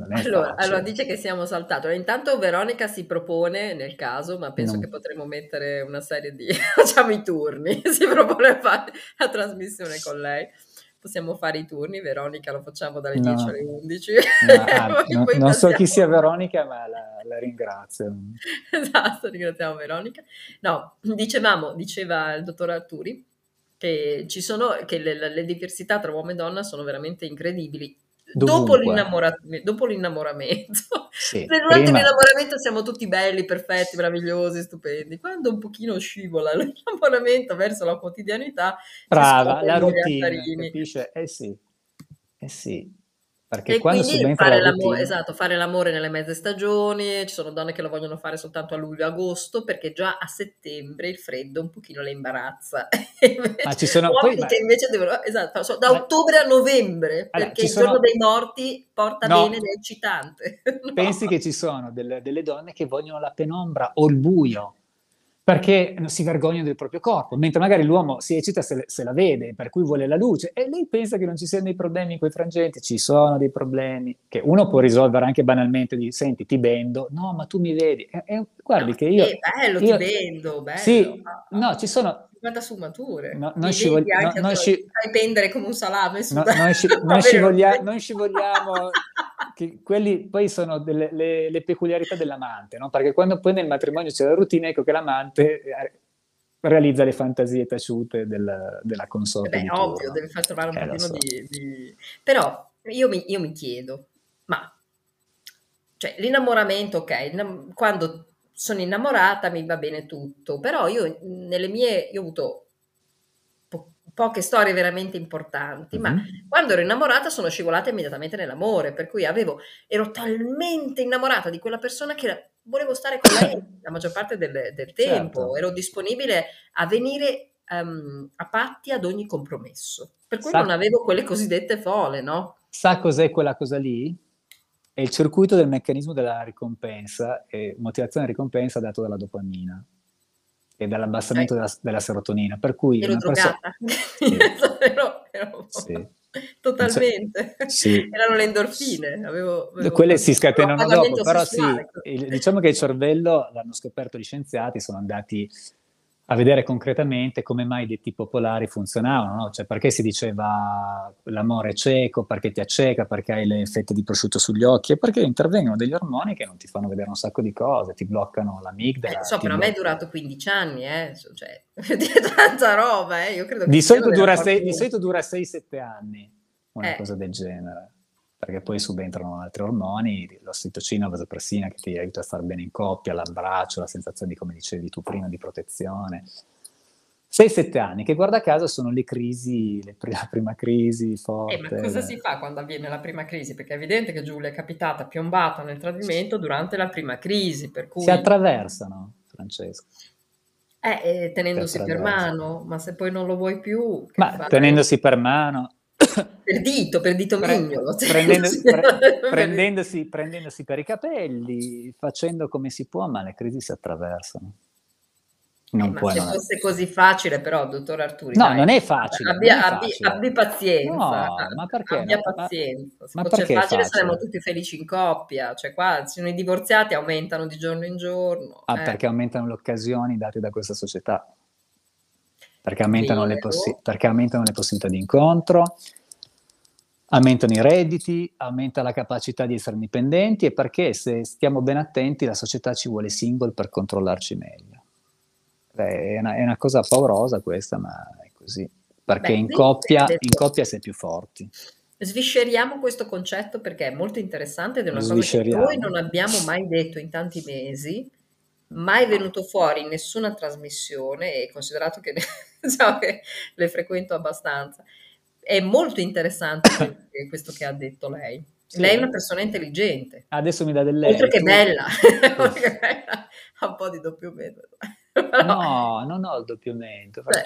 A: Allora, allora, dice che siamo saltato. Intanto Veronica si propone nel caso, ma penso no. che potremmo mettere una serie di facciamo i turni. Si propone fare la trasmissione con lei possiamo fare i turni, Veronica lo facciamo dalle no. 10 alle 11.
B: No, ah, no, non so chi sia Veronica, ma la, la, ringrazio.
A: Esatto, ringraziamo Veronica. No, dicevamo, diceva il dottor Arturi, che, ci sono, che le, le diversità tra uomo e donna sono veramente incredibili dopo, l'innamora- dopo, l'innamoramento. Sì, durante prima... l'innamoramento siamo tutti belli, perfetti, meravigliosi, stupendi. Quando un pochino scivola l'innamoramento verso la quotidianità,
B: brava, la routine, capisce? Eh sì, eh sì. Perché
A: e
B: quando
A: quindi fare l'amore, esatto, fare l'amore nelle mezze stagioni, ci sono donne che lo vogliono fare soltanto a luglio agosto perché già a settembre il freddo un pochino le imbarazza.
B: ma ci sono
A: poi, che invece devono, esatto, so, da ma, ottobre a novembre allora, perché il sono, giorno dei morti porta no, bene ed è eccitante.
B: no. Pensi che ci sono delle, delle donne che vogliono la penombra o il buio perché si vergognano del proprio corpo, mentre magari l'uomo si eccita se, se, la vede, per cui vuole la luce, e lei pensa che non ci siano dei problemi in quei frangenti, ci sono dei problemi, che uno può risolvere anche banalmente, di senti ti bendo, no ma tu mi vedi, e, e guardi no, che io... È
A: bello, io, ti bendo, bello.
B: Sì, no, ci sono...
A: 50 sfumature.
B: No, non, scivoli, no, non sci...
A: fai pendere come un salame.
B: No, non, sci... non, scivolia... non scivoliamo che quelli poi sono delle, le, le peculiarità dell'amante, no? perché quando poi nel matrimonio c'è la routine, ecco che l'amante eh, realizza le fantasie taciute del, della consorte.
A: Beh, ovvio, deve far trovare un eh, pochino so. di, di, Però io mi, io mi chiedo, ma cioè, l'innamoramento, ok, quando sono innamorata mi va bene tutto, però io nelle mie, io ho avuto poche storie veramente importanti, mm-hmm. ma quando ero innamorata sono scivolata immediatamente nell'amore, per cui avevo, ero talmente innamorata di quella persona che volevo stare con lei la maggior parte del, del tempo, certo. ero disponibile a venire um, a patti ad ogni compromesso, per cui Sa- non avevo quelle cosiddette fole, no?
B: Sa cos'è quella cosa lì? È il circuito del meccanismo della ricompensa e motivazione e ricompensa dato dalla dopamina e dall'abbassamento della, della, serotonina. Per cui
A: ero drogata.
B: Perso- ero, ero... Sì.
A: Totalmente. Sì. Erano le endorfine. Avevo,
B: avevo Quelle si scatenano dopo, però sessuale. sì, il, diciamo che il cervello, l'hanno scoperto gli scienziati, sono andati a vedere concretamente come mai i detti popolari funzionavano, no? cioè perché si diceva l'amore è cieco, perché ti acceca, perché hai le fette di prosciutto sugli occhi, e perché intervengono degli ormoni che non ti fanno vedere un sacco di cose, ti bloccano l'amigdala.
A: Eh, so, però a me è durato 15 anni, eh? cioè, tanta roba, eh? io credo che
B: di solito, dura sei, di solito dura 6-7 anni, una eh. cosa del genere perché poi subentrano altri ormoni, l'ossitocina, la vasopressina che ti aiuta a stare bene in coppia, l'abbraccio, la sensazione di, come dicevi tu prima, di protezione. 6-7 anni, che guarda caso sono le crisi, le pr- la prima crisi forte.
A: Eh, ma cosa si fa quando avviene la prima crisi? Perché è evidente che Giulia è capitata piombata nel tradimento durante la prima crisi, per cui...
B: Si attraversano, Francesco.
A: Eh, eh tenendosi per mano, ma se poi non lo vuoi più...
B: Ma fai? tenendosi per mano,
A: per dito, per dito mignolo.
B: Prendendosi, pre- prendendosi, prendendosi, per i capelli, facendo come si può, ma le crisi si attraversano.
A: Non eh, puoi, se non fosse è... così facile, però, dottor Arturi.
B: No, dai, non è facile.
A: Abbia,
B: è
A: abbi,
B: facile.
A: abbi, pazienza.
B: No, ma perché?
A: Abbia no? pazienza. Se ma fosse facile, facile, saremmo tutti felici in coppia. Cioè, qua sono i divorziati aumentano di giorno in giorno.
B: Ah, eh. perché aumentano le occasioni date da questa società perché aumentano, le, possi- perché aumentano le possibilità di incontro, aumentano i redditi, aumenta la capacità di essere indipendenti e perché se stiamo ben attenti la società ci vuole single per controllarci meglio. Beh, è, una, è, una, cosa paurosa questa, ma è così, perché Beh, in, coppia, in coppia si è più forti.
A: Svisceriamo questo concetto perché è molto interessante ed è una cosa che noi non abbiamo mai detto in tanti mesi mai venuto fuori in nessuna trasmissione e considerato che, diciamo che le frequento abbastanza. È molto interessante questo che ha detto lei. Sì. Lei è una persona intelligente.
B: Adesso mi dà del
A: lei. Oltre che bella, ha un po' di doppio metodo.
B: no, non ho il doppio.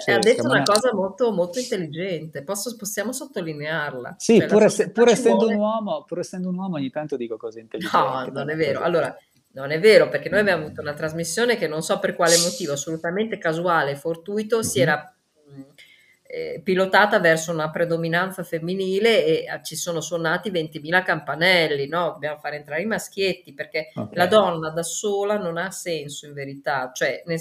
A: Cioè, ha detto una cosa molto, molto intelligente, Posso, possiamo sottolinearla.
B: Sì, cioè, pur, ess- pur, essendo vuole... uomo, pur, essendo un uomo, ogni tanto dico cose intelligenti.
A: No, non è vero. Allora, non è vero, perché noi abbiamo avuto una trasmissione che non so per quale motivo, assolutamente casuale, fortuito, si era eh, pilotata verso una predominanza femminile e eh, ci sono suonati 20.000 campanelli, no? Dobbiamo fare entrare i maschietti perché okay. la donna da sola non ha senso in verità, cioè ne,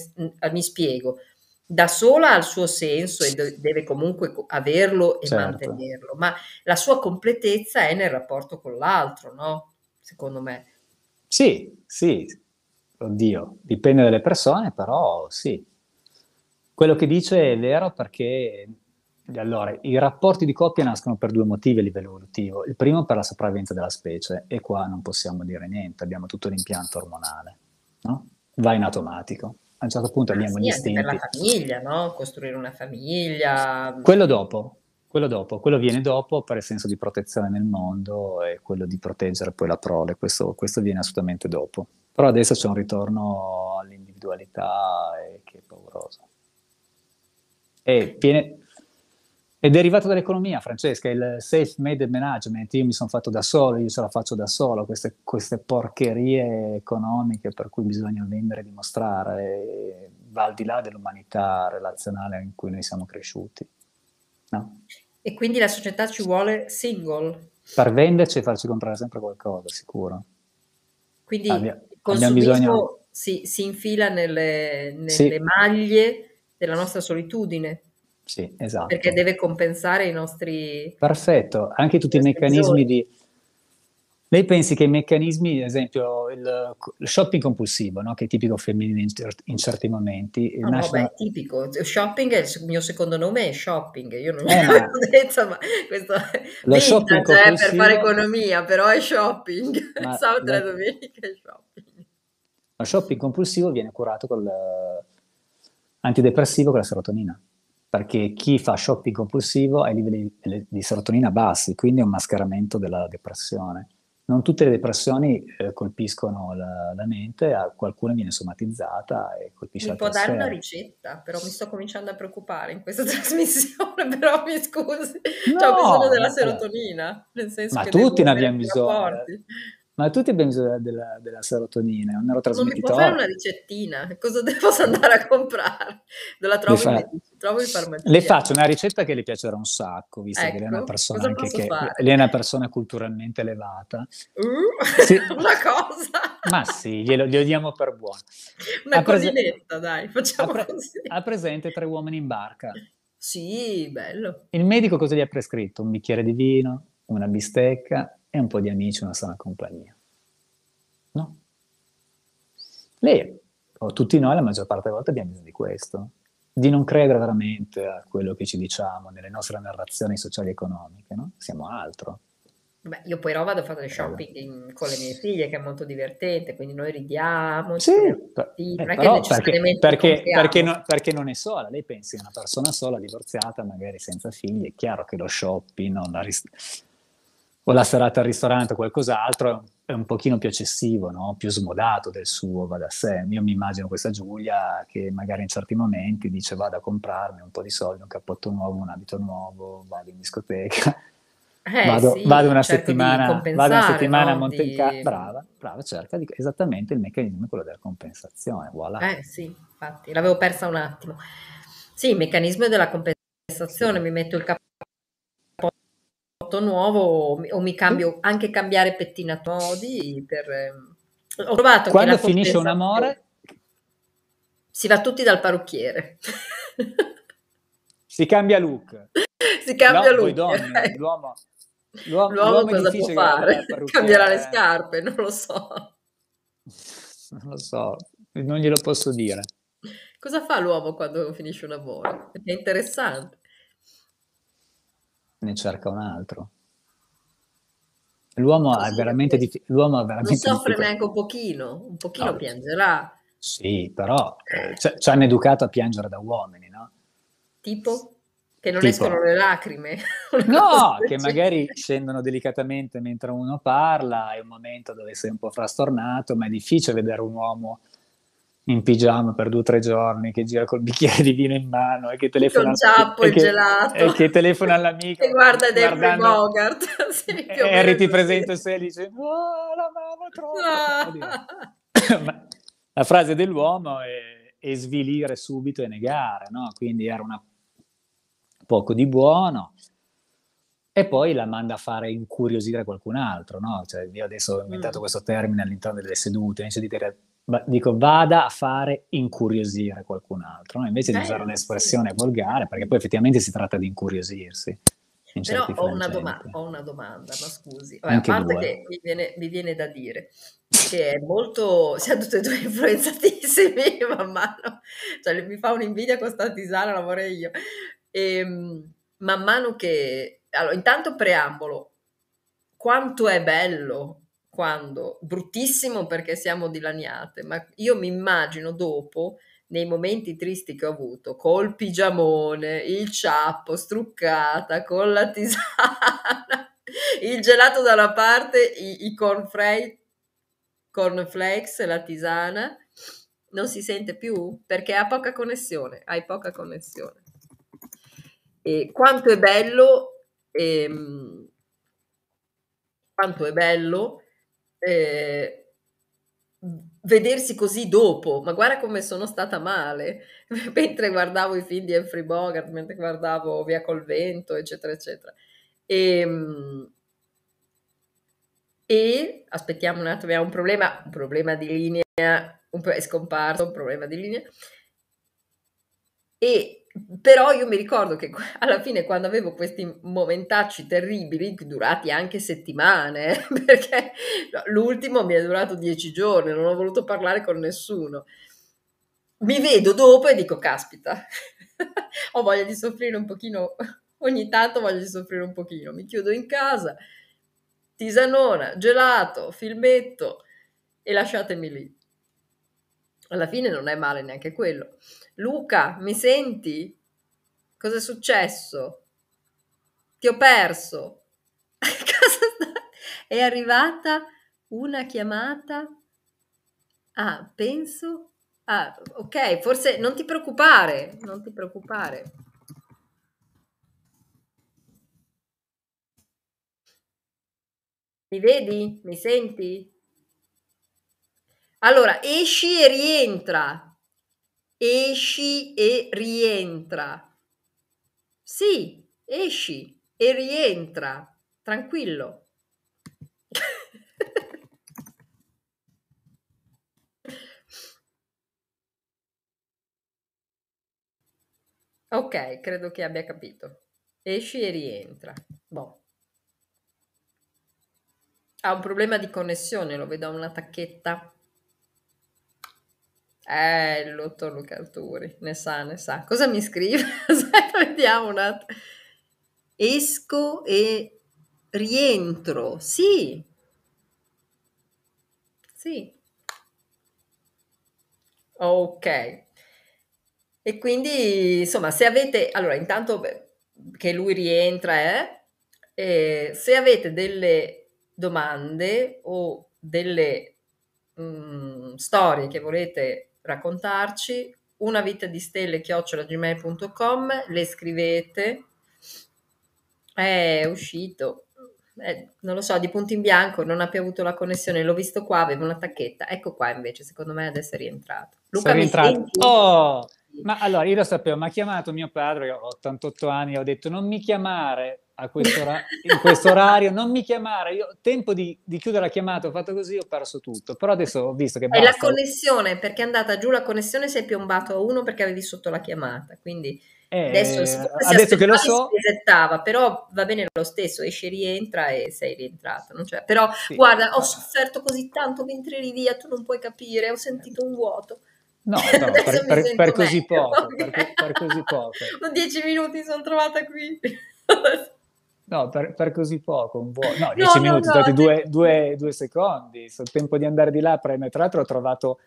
A: mi spiego, da sola ha il suo senso e deve comunque averlo e certo. mantenerlo, ma la sua completezza è nel rapporto con l'altro, no? Secondo me.
B: Sì, sì, oddio, dipende dalle persone, però sì. Quello che dice è vero perché allora, i rapporti di coppia nascono per due motivi a livello evolutivo. Il primo per la sopravvivenza della specie, e qua non possiamo dire niente, abbiamo tutto l'impianto ormonale, no? Va in automatico. A un certo punto ah, abbiamo sì, gli istinti.
A: per la famiglia, no? Costruire una famiglia.
B: Quello dopo, quello dopo, quello viene dopo per il senso di protezione nel mondo e quello di proteggere poi la prole, questo, questo viene assolutamente dopo. Però adesso c'è un ritorno all'individualità e che è pauroso. E viene, è derivato dall'economia, Francesca, il self-made management, io mi sono fatto da solo, io ce la faccio da solo, queste, queste porcherie economiche per cui bisogna vendere e dimostrare, va al di là dell'umanità relazionale in cui noi siamo cresciuti. No.
A: E quindi la società ci vuole single.
B: Per venderci e farci comprare sempre qualcosa, sicuro.
A: Quindi Abbia, il consumismo bisogno... si, si, infila nelle, nelle sì. maglie della nostra solitudine.
B: Sì, esatto.
A: Perché deve compensare i nostri...
B: Perfetto, anche tutti i meccanismi di lei pensi che i meccanismi, ad esempio il, il shopping compulsivo, no? che è tipico femminile in, in certi momenti.
A: No, nasce... no, beh, è tipico. Shopping è il mio secondo nome è shopping. Io non eh, l'ho detto, ma questo è lo shopping cioè, per fare economia, però è shopping. Sabato e domenica è shopping.
B: Lo shopping compulsivo viene curato con l'antidepressivo con la serotonina perché chi fa shopping compulsivo ha i livelli di serotonina bassi, quindi è un mascheramento della depressione. Non tutte le depressioni eh, colpiscono la, la, mente, a qualcuna viene somatizzata e colpisce
A: mi
B: la
A: può dare una ricetta, però mi sto cominciando a preoccupare in questa trasmissione, però mi scusi, no, cioè, ho bisogno della serotonina, nel senso
B: ma
A: che
B: tutti ne abbiamo bisogno. Ma tutti abbiamo bisogno della, della serotonina, è un
A: neurotrasmettitore. Non mi può fare una ricettina? Cosa devo andare a comprare? Dove la trovo, fa... in, trovo in farmacia?
B: Le faccio una ricetta che le piacerà un sacco, visto ecco, che lei è una ecco, persona, anche che, lei è una persona culturalmente elevata.
A: Uh, sì. Una cosa?
B: Ma sì, glielo, glielo diamo per buono.
A: Una ha cosinetta, dai, facciamo ha pre- così.
B: Ha presente tre uomini in barca?
A: Sì, bello.
B: Il medico cosa gli ha prescritto? Un bicchiere di vino, una bistecca e un po' di amici, una sana compagnia. No? Lei, o tutti noi, la maggior parte delle volte abbiamo bisogno di questo, di non credere veramente a quello che ci diciamo nelle nostre narrazioni sociali e economiche, no? Siamo altro.
A: Beh, io poi vado a fare delle shopping in, con le mie figlie, che è molto divertente, quindi noi ridiamo.
B: Sì, per, eh, però perché, perché, perché, no, perché, non è sola, lei pensi a una persona sola, divorziata, magari senza figli, è chiaro che lo shopping, no, la, o la serata al ristorante o qualcos'altro è un pochino più eccessivo, no? più smodato del suo, va da sé. Io mi immagino questa Giulia che magari in certi momenti dice vado a comprarmi un po' di soldi, un cappotto nuovo, un abito nuovo, vado in discoteca. Eh, vado, sì, vado, una settimana, vado, una settimana, no? a Monte di... brava, brava, cerca di, esattamente il meccanismo è quello della compensazione, voilà.
A: Eh sì, infatti, l'avevo persa un attimo. Sì, il meccanismo della compensazione, mi metto il cappotto nuovo o mi cambio anche cambiare pettinatodi per ehm, ho trovato
B: quando finisce un amore?
A: Si va tutti dal parrucchiere.
B: Si cambia look.
A: Si cambia no, look
B: donne, eh. l'uomo,
A: l'uomo, l'uomo cosa può fare? cambierà le scarpe non lo so.
B: Non lo so non glielo posso dire.
A: Cosa fa l'uomo quando finisce un amore? è interessante
B: ne cerca un altro. L'uomo ha veramente, dif- l'uomo ha veramente
A: Non soffre difficoltà. neanche un pochino, un pochino no. piangerà.
B: Sì, però eh, ci hanno educato a piangere da uomini, no?
A: Tipo? Che non tipo, escono le lacrime.
B: No, che magari scendono delicatamente mentre uno parla, è un momento dove sei un po' frastornato, ma è difficile vedere un uomo in pigiama per due o tre giorni, che gira col bicchiere di vino in mano e che telefona,
A: ciappo e, gelato.
B: e che telefona all'amico.
A: E guarda David Bogart. sì,
B: e Harry ti presenta e sei dice, oh, l'amavo troppo. No. la frase dell'uomo è, è, svilire subito e negare, no? Quindi era una poco di buono. E poi la manda a fare incuriosire qualcun altro, no? Cioè, io adesso ho inventato mm. questo termine all'interno delle sedute, invece di dire dico vada a fare incuriosire qualcun altro, no? invece di usare un'espressione volgare, perché poi effettivamente si tratta di incuriosirsi.
A: In Però ho una, doma- ho una, domanda, ma scusi, Vabbè, a parte due. che mi viene, mi viene, da dire che è molto, siamo tutti e due influenzatissimi man mano, cioè mi fa un'invidia con sta tisana, la vorrei io. E, ehm, man mano che, allora intanto preambolo, quanto è bello quando, bruttissimo perché siamo dilaniate, ma io mi immagino dopo, nei momenti tristi che ho avuto, col pigiamone, il ciappo, struccata, con la tisana, il gelato da una parte, i, i cornflakes, cornflakes, la tisana, non si sente più perché ha poca connessione, hai poca connessione. E quanto è bello, ehm, quanto è bello eh, vedersi così dopo, ma guarda come sono stata male, mentre guardavo i film di Humphrey Bogart, mentre guardavo Via col vento, eccetera, eccetera. E, ehm, e aspettiamo un attimo, abbiamo un problema, un problema di linea, un è scomparso, un problema di linea. E però io mi ricordo che alla fine quando avevo questi momentacci terribili, durati anche settimane, perché l'ultimo mi è durato dieci giorni, non ho voluto parlare con nessuno, mi vedo dopo e dico, caspita, ho voglia di soffrire un pochino, ogni tanto voglio di soffrire un pochino, mi chiudo in casa, tisanona, gelato, filmetto e lasciatemi lì. Alla fine non è male neanche quello. Luca, mi senti? Cosa è successo? Ti ho perso. è arrivata una chiamata? Ah, penso. Ah, ok, forse non ti preoccupare, non ti preoccupare. Mi vedi? Mi senti? Allora, esci e rientra. Esci e rientra. Sì, esci e rientra. Tranquillo. ok, credo che abbia capito. Esci e rientra. Boh. Ha un problema di connessione, lo vedo a una tacchetta. Eh, il dottor Luca Arturi, ne sa, ne sa. Cosa mi scrive? Vediamo un attimo. Esco e rientro. Sì. Sì. Ok. E quindi, insomma, se avete... Allora, intanto che lui rientra, eh, eh se avete delle domande o delle mh, mm, storie che volete raccontarci, una vita di stelle chiocciolagmail.com, le scrivete, è uscito, eh, non lo so, di punto in bianco, non ha più avuto la connessione, l'ho visto qua, avevo una tacchetta, ecco qua invece, secondo me adesso è rientrato.
B: Luca, Sei rientrato. Oh, ma allora io lo sapevo, mi ha chiamato mio padre, ho 88 anni, ho detto non mi chiamare a questo in questo orario, non mi chiamare, io tempo di, di, chiudere la chiamata, ho fatto così, ho perso tutto, però adesso ho visto che...
A: È la connessione, perché è andata giù la connessione, sei piombato a uno perché avevi sotto la chiamata, quindi eh, adesso,
B: adesso che lo so...
A: Però va bene lo stesso, esce, rientra e sei rientrato. però sì. guarda, ho sofferto così tanto mentre eri via, tu non puoi capire, ho sentito un vuoto.
B: No, no per, per, per, così poco, per, per, così poco.
A: Dieci minuti sono trovata qui.
B: No, per, per, così poco, un po'. No, dieci no, minuti, no, stati no, due, due, due, secondi. Sul tempo di andare di là a premere. Tra l'altro ho trovato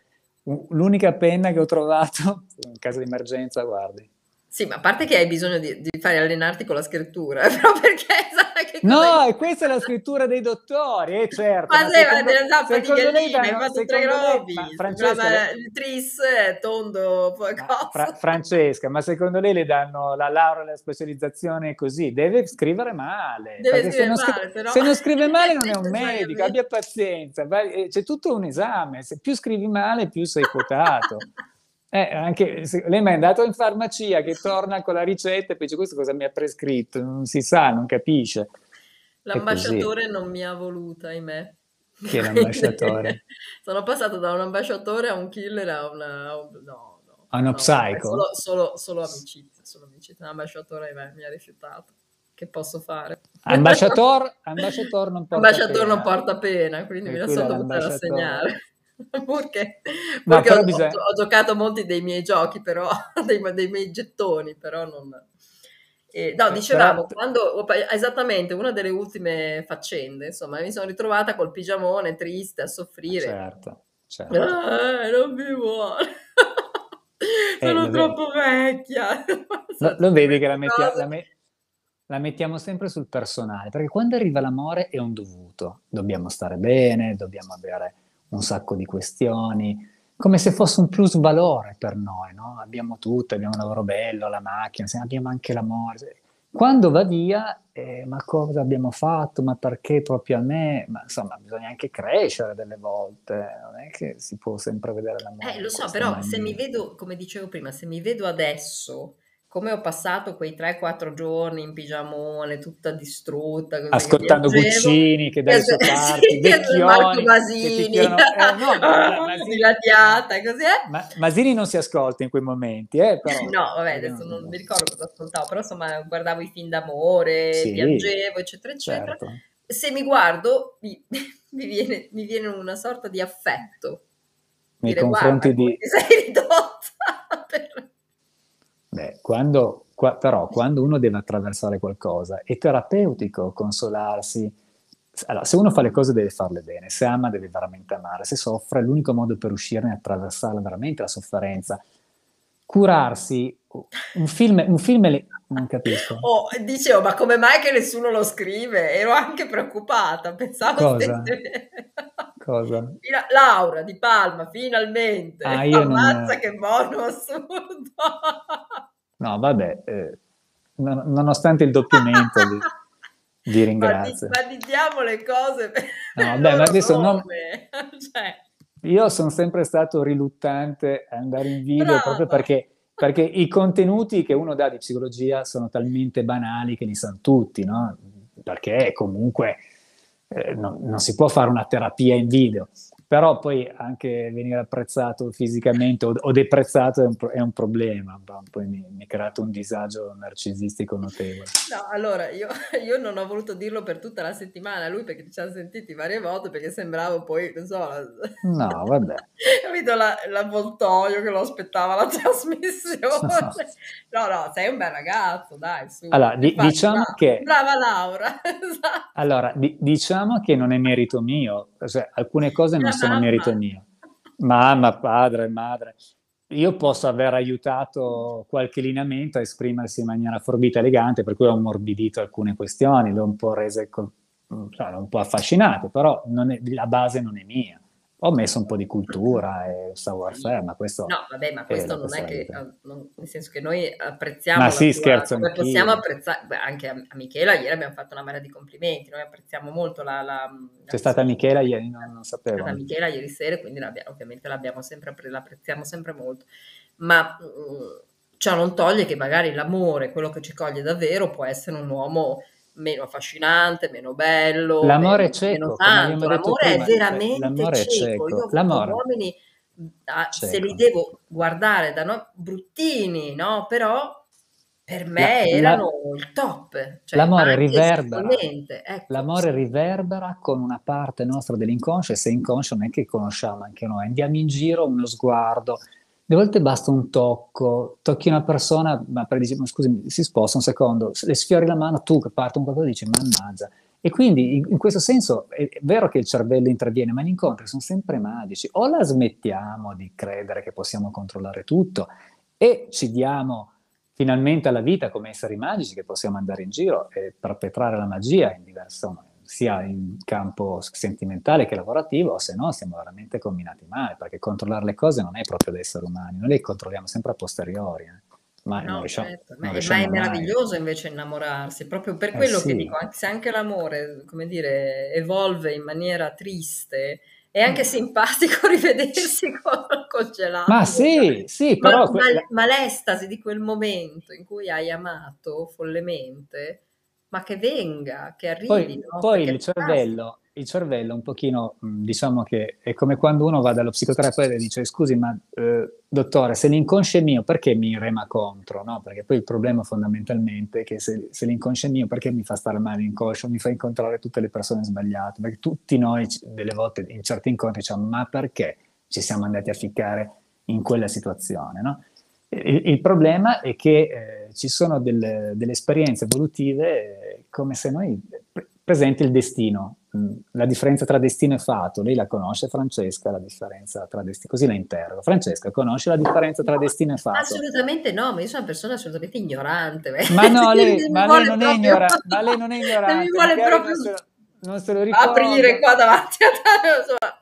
B: un, l'unica penna che ho trovato in caso di emergenza, guardi.
A: Sì, ma a parte che hai bisogno di, di fare allenarti con la scrittura, però perché
B: No, e questa è la scrittura dei dottori, eh, certo.
A: Ma, ma secondo, della zappa di galline, hai fatto tre robi. Francesca, il tris è tondo,
B: Fra- Francesca, ma secondo lei le danno la laurea, la specializzazione così? Deve scrivere male.
A: Deve scrivere
B: se, non
A: male però...
B: se non scrive male non è un medico, abbia pazienza. Eh, c'è tutto un esame, se più scrivi male più sei quotato. Eh, anche lei mi è andato in farmacia che torna con la ricetta e poi dice questo cosa mi ha prescritto, non si sa, non capisce.
A: L'ambasciatore non mi ha voluta, ahimè.
B: Chi è l'ambasciatore?
A: sono passato da un ambasciatore a un killer a una... no, no,
B: a uno
A: no,
B: psycho?
A: Solo, solo, solo amicizia, solo amicizia. L'ambasciatore ahimè, mi ha rifiutato. Che posso fare?
B: Ambasciatore, ambasciator non porta
A: ambasciator
B: pena.
A: non porta pena, quindi e mi la sono dovuta rassegnare. perché, perché ho, bisogna... ho, giocato molti dei miei giochi, però, dei, dei miei gettoni, però non eh, no, dicevamo, Però... quando esattamente una delle ultime faccende, insomma, mi sono ritrovata col pigiamone triste a soffrire.
B: Certo, certo.
A: Ah, non mi vuole. sono eh, troppo vedi. vecchia.
B: Lo, lo vedi che la, mettia, la, me, la, mettiamo sempre sul personale, perché quando arriva l'amore è un dovuto. Dobbiamo stare bene, dobbiamo avere un sacco di questioni come se fosse un plus valore per noi, no? Abbiamo tutto, abbiamo un lavoro bello, la macchina, abbiamo anche l'amore. Quando va via, eh, ma cosa abbiamo fatto? Ma perché proprio a me? Ma insomma, bisogna anche crescere delle volte, non è che si può sempre vedere l'amore.
A: Eh, lo so, però maniera. se mi vedo, come dicevo prima, se mi vedo adesso come ho passato quei 3-4 giorni in pigiamone, tutta distrutta.
B: Ascoltando che Guccini che dai suoi parti, sì, vecchioni,
A: Marco Masini, eh, no, Masini, così è.
B: Ma, Masini non si ascolta in quei momenti, eh, però.
A: No, vabbè, adesso non, non mi ricordo cosa ascoltavo, però insomma guardavo i film d'amore, sì, piangevo, eccetera, eccetera. Certo. Se mi guardo, mi, mi, viene, mi, viene, una sorta di affetto.
B: Nei dire, confronti di...
A: sei ridotta per
B: Beh, quando, qua, però quando uno deve attraversare qualcosa, è terapeutico consolarsi. Allora, se uno fa le cose deve farle bene, se ama deve veramente amare, se soffre l'unico modo per uscirne è attraversare veramente la sofferenza. Curarsi, un film, un film le... non capisco.
A: Oh, dicevo, ma come mai che nessuno lo scrive? Ero anche preoccupata, pensavo
B: Cosa? Cosa?
A: Laura di Palma, finalmente.
B: Ah, io
A: Ammazza
B: non...
A: che buono assurdo.
B: No, vabbè, eh, nonostante il doppiamento, Vi ringrazio.
A: Ma, di, diamo le cose per
B: no, vabbè, ma adesso non... cioè. Io sono sempre stato riluttante a andare in video Brava. proprio perché, perché, i contenuti che uno dà di psicologia sono talmente banali che li sanno tutti, no? Perché comunque eh, non, non si può fare una terapia in video però poi anche venire apprezzato fisicamente o, o deprezzato è un, è un problema, poi mi, mi, è creato un disagio narcisistico notevole.
A: No, allora io, io, non ho voluto dirlo per tutta la settimana, lui perché ci ha sentiti varie volte, perché sembrava poi, non so...
B: No, vabbè.
A: Capito la, l'avvoltoio che lo aspettava la trasmissione. No. no, sei un bel ragazzo, dai, su.
B: Allora, di, diciamo
A: brava,
B: che...
A: Brava Laura.
B: esatto. Allora, di, diciamo che non è merito mio, cioè, alcune cose non sono merito mio. Mamma, padre, madre. Io posso aver aiutato qualche lineamento a esprimersi in maniera forbita e elegante, per cui ho ammorbidito alcune questioni, l'ho un po' rese, cioè, un po' affascinate, però è, la base non è mia ho messo un po' di cultura e savoir-faire, ma questo...
A: No, vabbè, ma questo non è che... Non, nel senso che noi apprezziamo...
B: Ma sì, tua, scherzo
A: Come possiamo apprezzare... Beh, anche a, a, Michela ieri abbiamo fatto una marea di complimenti, noi apprezziamo molto la... la
B: C'è stata Michela ieri? Non, non sapevo. C'è
A: stata Michela ieri sera, quindi ovviamente l'abbiamo sempre, l'apprezziamo sempre molto. Ma mh, mm, ciò non toglie che magari l'amore, quello che ci coglie davvero, può essere un uomo meno affascinante, meno bello,
B: l'amore è cieco, meno
A: tanto. l'amore prima, è veramente l'amore cieco. È cieco. L'amore. uomini ah, se li devo guardare da no, bruttini, no? Però per me la, erano la, il top.
B: Cioè, l'amore riverbera. Ecco, l'amore sì. riverbera con una parte nostra dell'inconscio e se inconscio non è che conosciamo anche noi, andiamo in giro, uno sguardo, le volte basta un tocco, tocchi una persona, ma per dire, scusi, si sposta un secondo, le sfiori la mano, tu che parto un qualcosa dici, mannaggia. E quindi in, in questo senso è, è vero che il cervello interviene, ma gli incontri sono sempre magici. O la smettiamo di credere che possiamo controllare tutto e ci diamo finalmente alla vita come esseri magici che possiamo andare in giro e perpetrare la magia in diverse sia in campo sentimentale che lavorativo, o se no siamo veramente combinati male, perché controllare le cose non è proprio da esseri umani, noi le controlliamo sempre a posteriori. Eh. Ma, no,
A: riusciamo, certo. ma, ma è meraviglioso mai. invece innamorarsi, proprio per eh quello sì. che dico, se anche l'amore, come dire, evolve in maniera triste, è anche mm. simpatico rivedersi con, con gelato.
B: Ma sì, sì, però...
A: Ma, ma, ma l'estasi di quel momento in cui hai amato follemente ma che venga, che arrivi.
B: Poi, no? poi il, cervello, il cervello un pochino, diciamo che è come quando uno va dallo psicoterapeuta e dice scusi ma eh, dottore se l'inconscio è mio perché mi rema contro? No? Perché poi il problema fondamentalmente è che se, se l'inconscio è mio perché mi fa stare male l'inconscio, mi fa incontrare tutte le persone sbagliate, perché tutti noi delle volte in certi incontri diciamo ma perché ci siamo andati a ficcare in quella situazione? No? Il, il, problema è che eh, ci sono delle, delle esperienze evolutive come se noi presenti il destino, mm, la differenza tra destino e fato. Lei la conosce, Francesca, la differenza tra destino? Così la interrogo. Francesca, conosce la differenza tra destino e fato?
A: Assolutamente no, ma io sono una persona assolutamente ignorante.
B: Ma no, lei, ma lei non, proprio... è ignorante, ma lei non è ignorante.
A: mi vuole proprio...
B: Non se, lo, non ricorda.
A: Aprire qua davanti a te, insomma.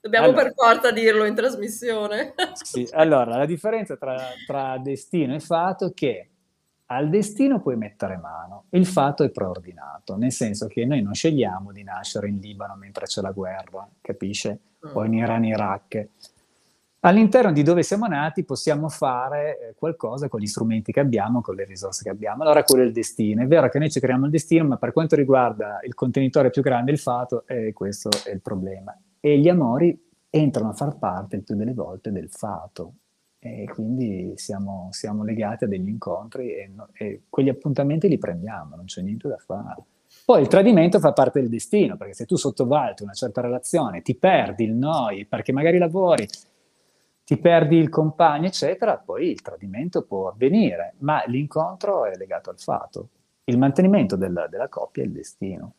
A: Dobbiamo allora, per forza dirlo in trasmissione.
B: Sì, allora, la differenza tra, tra destino e fato è che al destino puoi mettere mano, il fatto è preordinato, nel senso che noi non scegliamo di nascere in Libano mentre c'è la guerra, capisce? Mm. O in Iran, Iraq. All'interno di dove siamo nati possiamo fare eh, qualcosa con gli strumenti che abbiamo, con le risorse che abbiamo. Allora quello è il destino. È vero che noi ci creiamo il destino, ma per quanto riguarda il contenitore più grande, il fato, eh, questo è il problema. E gli amori entrano a far parte il più delle volte del fato, e quindi siamo, siamo legati a degli incontri e, e, quegli appuntamenti li prendiamo, non c'è niente da fare. Poi il tradimento fa parte del destino, perché se tu sottovaluti una certa relazione, ti perdi il noi, perché magari lavori, ti perdi il compagno, eccetera, poi il tradimento può avvenire, ma l'incontro è legato al fatto. Il mantenimento del, della coppia è il destino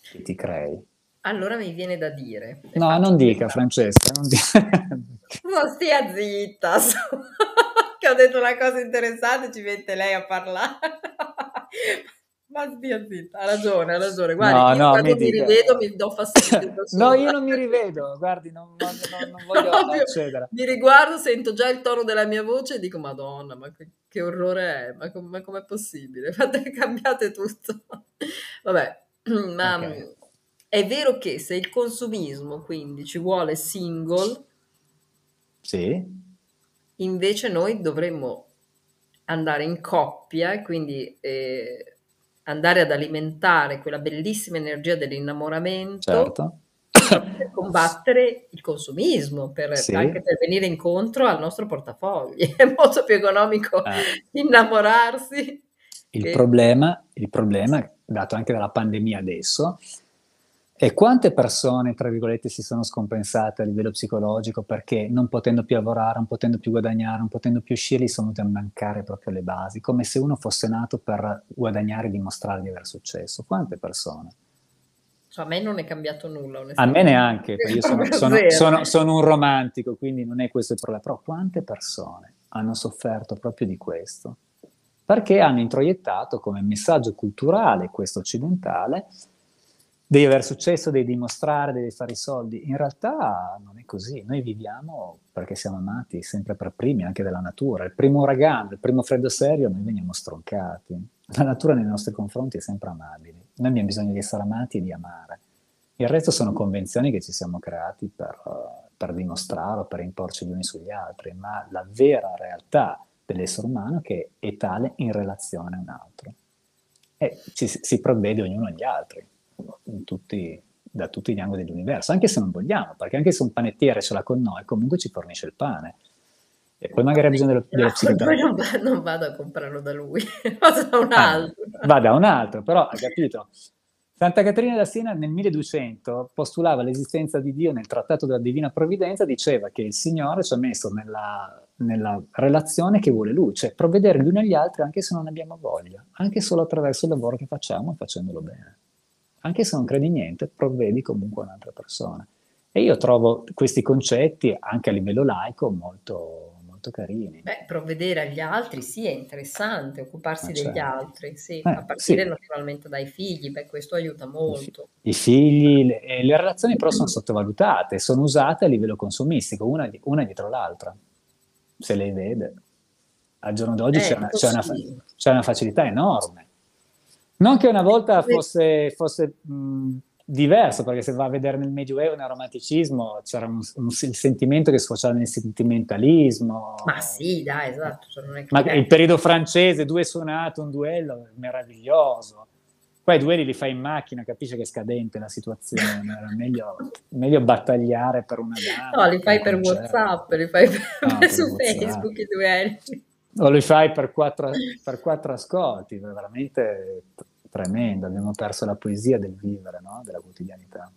B: che ti crei.
A: Allora mi viene da dire.
B: No, non dica, Francesca, non dica.
A: Non stia zitta, che ho detto una cosa interessante, ci mette lei a parlare. Ma stia zitta, ha ragione, ha ragione. Guardi, no, no, quando mi, mi rivedo mi do fastidio.
B: no, io non mi rivedo, guardi, non, non, non, voglio accedere.
A: Mi riguardo, sento già il tono della mia voce e dico, madonna, ma che, che orrore è, ma, com- ma com'è possibile? Fate, cambiate tutto. Vabbè, ma okay. È vero che se il consumismo quindi ci vuole single,
B: sì.
A: invece noi dovremmo andare in coppia e quindi... Eh, andare ad alimentare quella bellissima energia dell'innamoramento
B: certo.
A: per combattere il consumismo, per, sì. anche per venire incontro al nostro portafogli. È molto più economico eh. innamorarsi.
B: Il, che... problema, il problema, dato anche dalla pandemia adesso, e quante persone, tra virgolette, si sono scompensate a livello psicologico perché non potendo più lavorare, non potendo più guadagnare, non potendo più uscire, gli sono venute a mancare proprio le basi, come se uno fosse nato per guadagnare e dimostrare di aver successo. Quante persone?
A: Cioè, a me non è cambiato nulla,
B: A me neanche, io sono, sono, sono, sono, un romantico, quindi non è questo il problema. Però quante persone hanno sofferto proprio di questo? Perché hanno introiettato come messaggio culturale, questo occidentale, devi avere successo, devi dimostrare, devi fare i soldi. In realtà non è così. Noi viviamo perché siamo amati sempre per primi, anche dalla natura. Il primo uragano, il primo freddo serio, noi veniamo stroncati. La natura nei nostri confronti è sempre amabile. Noi abbiamo bisogno di essere amati e di amare. Il resto sono convenzioni che ci siamo creati per, per dimostrare o per imporci gli uni sugli altri, ma la vera realtà dell'essere umano che è tale in relazione a un altro. E ci, si provvede ognuno agli altri tutti, da tutti gli angoli dell'universo, anche se non vogliamo, perché anche se un panettiere ce l'ha con noi, comunque ci fornisce il pane. E poi magari ha bisogno dello, dello psicoterapeuta.
A: Non, non, vado a comprarlo da lui, vado da un ah, altro.
B: Ah, va da un altro, però ha capito. Santa Caterina da Siena nel 1200 postulava l'esistenza di Dio nel trattato della Divina Provvidenza, diceva che il Signore ci ha messo nella, nella relazione che vuole Lui, cioè provvedere gli uni agli altri anche se non abbiamo voglia, anche solo attraverso il lavoro che facciamo e facendolo bene anche se non credi niente, provvedi comunque a un'altra persona. E io trovo questi concetti, anche a livello laico, molto, molto carini.
A: Beh, provvedere agli altri sì, è interessante, occuparsi ah, degli certo. altri, sì, eh, a partire sì. naturalmente dai figli, beh, questo aiuta molto.
B: I, figli, le, le, relazioni però sono sottovalutate, sono usate a livello consumistico, una, una dietro l'altra, se lei vede. Al giorno d'oggi eh, c'è, una, c'è, una, c'è una facilità enorme non che una volta fosse, fosse mh, diverso, perché se va a vedere nel Medioevo, nel romanticismo, c'era un, un, il sentimento che sfociava nel sentimentalismo.
A: Ma sì, dai, esatto. Cioè
B: Ma il periodo francese, due suonate, un duello, meraviglioso. Poi i duelli li fai in macchina, capisci che è scadente la situazione, era meglio, meglio battagliare per una
A: dama. No, li fai per WhatsApp, li fai per, no, per su WhatsApp. Facebook i duelli
B: o li fai per quattro, per quattro ascolti, è veramente tremendo, abbiamo perso la poesia del vivere, no? della quotidianità.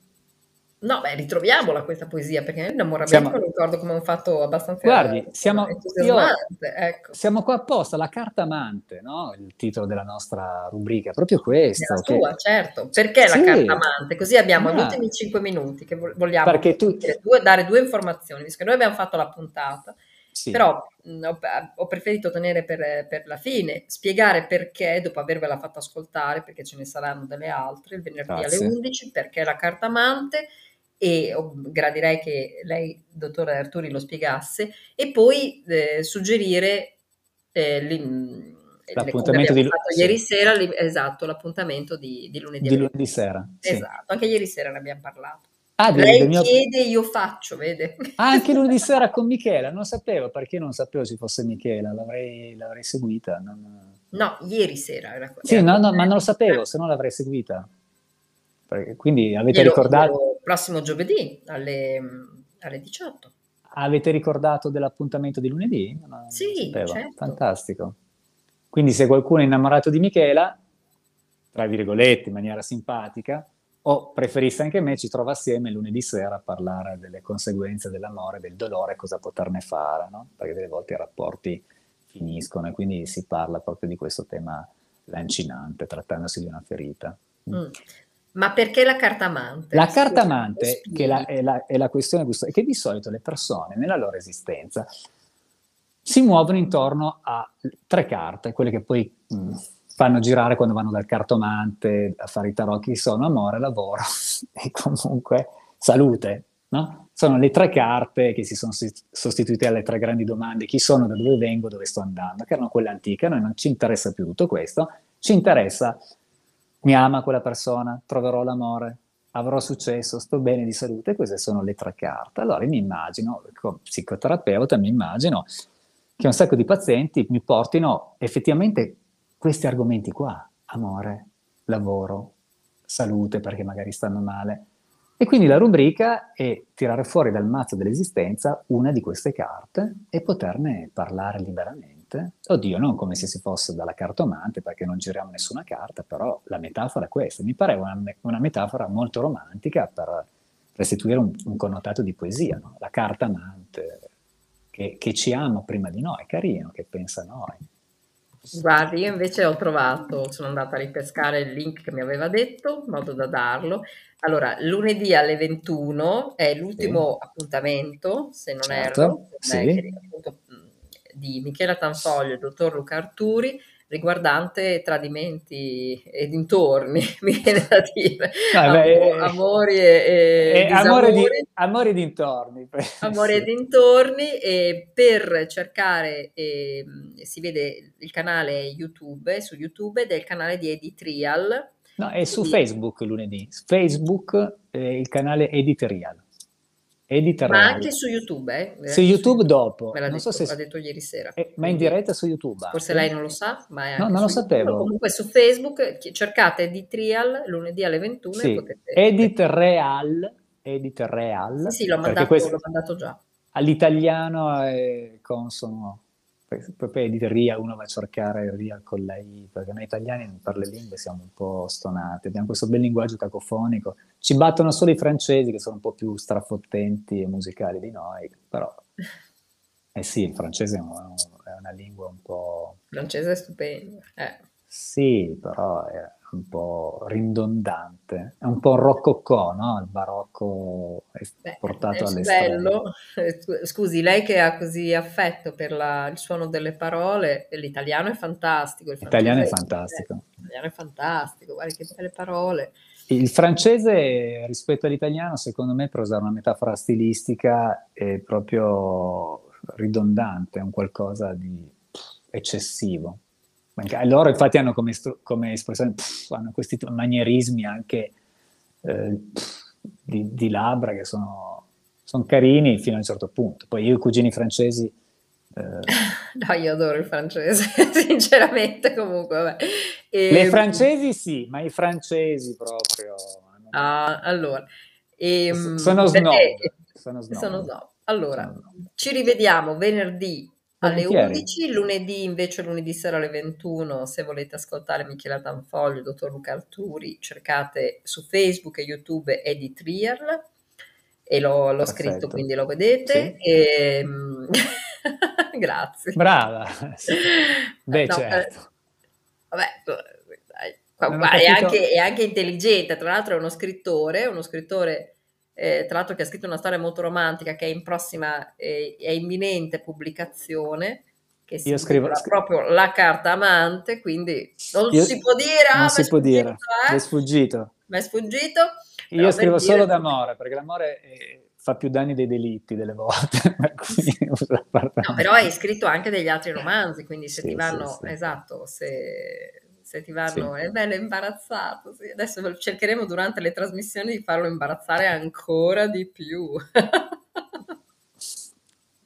A: No, beh, ritroviamola questa poesia, perché l'innamoramento siamo... lo ricordo come un fatto abbastanza
B: Guardi, siamo, io, ecco. siamo qua apposta, la carta amante, no? il titolo della nostra rubrica, è proprio questo. La
A: che... certo. Perché sì. la carta amante? Così abbiamo ah. gli ultimi cinque minuti che vogliamo tu... due, dare due informazioni, visto che noi abbiamo fatto la puntata, sì. Però mh, ho, ho, preferito tenere per, per, la fine, spiegare perché, dopo avervela fatta ascoltare, perché ce ne saranno delle altre, il venerdì Grazie. alle 11, perché la carta amante e gradirei che lei, dottore Arturi, lo spiegasse, e poi eh, suggerire eh,
B: l'appuntamento di
A: sì. ieri sera, esatto, l'appuntamento di, di lunedì.
B: Di lunedì sera.
A: Esatto, sì. anche ieri sera ne abbiamo parlato.
B: Ah,
A: Lei mio... chiede, io faccio, vede.
B: Ah, anche lunedì sera con Michela, non sapevo, perché non sapevo ci fosse Michela, l'avrei, l'avrei seguita. Non...
A: No, ieri sera era
B: Sì, era no, no, ma non lo sapevo, se no l'avrei seguita. Perché, quindi avete glielo, ricordato... Glielo
A: prossimo giovedì alle, alle 18.
B: Avete ricordato dell'appuntamento di lunedì?
A: Non sì, certo.
B: Fantastico. Quindi se qualcuno è innamorato di Michela, tra virgolette, in maniera simpatica, o preferisse anche me, ci trova assieme lunedì sera a parlare delle conseguenze dell'amore, del dolore, cosa poterne fare, no? perché delle volte i rapporti finiscono e quindi si parla proprio di questo tema lancinante, trattandosi di una ferita.
A: Mm. Ma perché la carta amante?
B: La carta amante, che la, è, la, è, la, questione, è che di solito le persone nella loro esistenza si muovono intorno a tre carte, quelle che poi mh, mm, fanno girare quando vanno dal cartomante a fare i tarocchi sono amore, lavoro e comunque salute, no? Sono le tre carte che si sono sostituite alle tre grandi domande, chi sono, da dove vengo, dove sto andando, che erano quelle antiche, a noi non ci interessa più tutto questo, ci interessa, mi ama quella persona, troverò l'amore, avrò successo, sto bene di salute, queste sono le tre carte. Allora mi immagino, come psicoterapeuta, mi immagino che un sacco di pazienti mi portino effettivamente questi argomenti qua, amore, lavoro, salute perché magari stanno male, e quindi la rubrica è tirare fuori dal mazzo dell'esistenza una di queste carte e poterne parlare liberamente. Oddio, non come se si fosse dalla cartomante, perché non giriamo nessuna carta, però la metafora è questa. Mi pare una, una metafora molto romantica per restituire un, un connotato di poesia, no? la carta amante, che, che ci ama prima di noi, carino, che pensa a noi.
A: Guardi, io invece ho trovato, sono andata a ripescare il link che mi aveva detto, in modo da darlo. Allora, lunedì alle 21 è l'ultimo sì. appuntamento, se non certo. erro, sì. appunto, di Michela Tanfoglio e il dottor Luca Arturi, riguardante tradimenti e dintorni, mi viene da dire, ah, beh, Amor, amori e, e
B: amore, di, amori e dintorni.
A: Amori e dintorni, e per cercare, eh, si vede il canale YouTube, su YouTube, il canale di Editrial.
B: No, è su Facebook lunedì, Facebook, eh, il canale Editorial.
A: Editor ma anche su YouTube,
B: eh? Su YouTube dopo.
A: Me l'ha, detto, so se... l'ha detto ieri sera.
B: Eh, ma in diretta su YouTube.
A: Forse lei non lo sa, ma
B: è No, non lo sapevo. YouTube.
A: Comunque su Facebook cercate Edit Real lunedì alle 21
B: sì. potete... Edit Real, Edit Real.
A: Sì, sì l'ho, mandato, questo... l'ho mandato già.
B: All'italiano è consono poi editoria uno va a cercare RIA con lei, perché noi italiani per le lingue siamo un po' stonati, abbiamo questo bel linguaggio cacofonico, ci battono solo i francesi che sono un po' più strafottenti e musicali di noi, però eh sì, il francese è una, è una lingua un po'...
A: Il francese è stupendo, eh.
B: Sì, però è un po' ridondante, è un po' rococò, no? Il barocco Beh, portato all'estremo.
A: Eh, scusi, lei che ha così affetto per la, il suono delle parole, l'italiano è fantastico.
B: L'italiano è fantastico.
A: L'italiano è fantastico, guarda che belle parole.
B: Il francese rispetto all'italiano, secondo me, per usare una metafora stilistica, è proprio ridondante, è un qualcosa di eccessivo loro infatti hanno come, come espressione, pff, hanno questi manierismi anche eh, di, di, labbra che sono, sono, carini fino a un certo punto. Poi io i cugini francesi...
A: Eh... no, io adoro il francese, sinceramente comunque.
B: E... Le ehm, francesi sì, ma i francesi proprio...
A: Ah, allora... E,
B: ehm, sono snob. Sono snob.
A: Sono snob. Allora, sono snob. ci rivediamo venerdì alle 11, lunedì invece lunedì sera alle 21 se volete ascoltare Michela Tanfoglio, dottor Luca Arturi, cercate su Facebook e YouTube Edith Real e l'ho, l'ho scritto quindi lo vedete. Sì. E, ehm, grazie.
B: Brava. Beh, no, certo. Eh,
A: vabbè, dai, è, anche, è anche intelligente, tra l'altro è uno scrittore, uno scrittore eh, tra l'altro che ha scritto una storia molto romantica che è in prossima, eh, è imminente pubblicazione, che si
B: Io scrivo,
A: proprio La carta amante, quindi non Io, si può dire,
B: ah, non si può dire, eh? è sfuggito.
A: Mi è sfuggito.
B: Io scrivo dire... solo d'amore, perché l'amore è, fa più danni dei delitti delle volte.
A: no, però hai scritto anche degli altri romanzi, quindi se sì, ti vanno, sì, sì. esatto, se se ti vanno, sì. è bello, imbarazzato. Sì. Adesso cercheremo durante le trasmissioni di farlo imbarazzare ancora di più.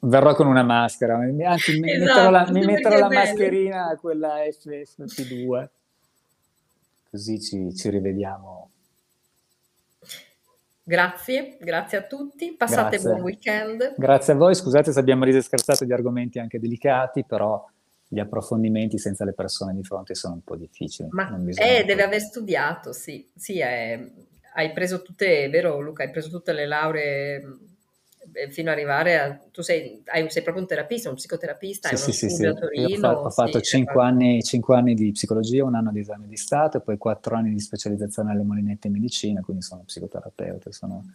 B: Verrò con una maschera, anzi mi esatto, metterò la, mi metterò la mascherina, quella FFP2, così ci, ci rivediamo.
A: Grazie, grazie a tutti, passate grazie. buon weekend.
B: Grazie a voi, scusate se abbiamo riso scherzato di argomenti anche delicati, però gli approfondimenti senza le persone di fronte sono un po' difficili.
A: Ma eh, deve aver studiato, sì, sì è, hai preso tutte, vero Luca, hai preso tutte le lauree eh, fino ad arrivare a... Tu sei, hai, sei proprio un terapista, un psicoterapista, sì, hai sì, sì, a Torino.
B: Ho, fatto, ho fatto 5, anni, 5 anni di psicologia, un anno di esame di Stato e poi 4 anni di specializzazione alle molinette in medicina, quindi sono psicoterapeuta, sono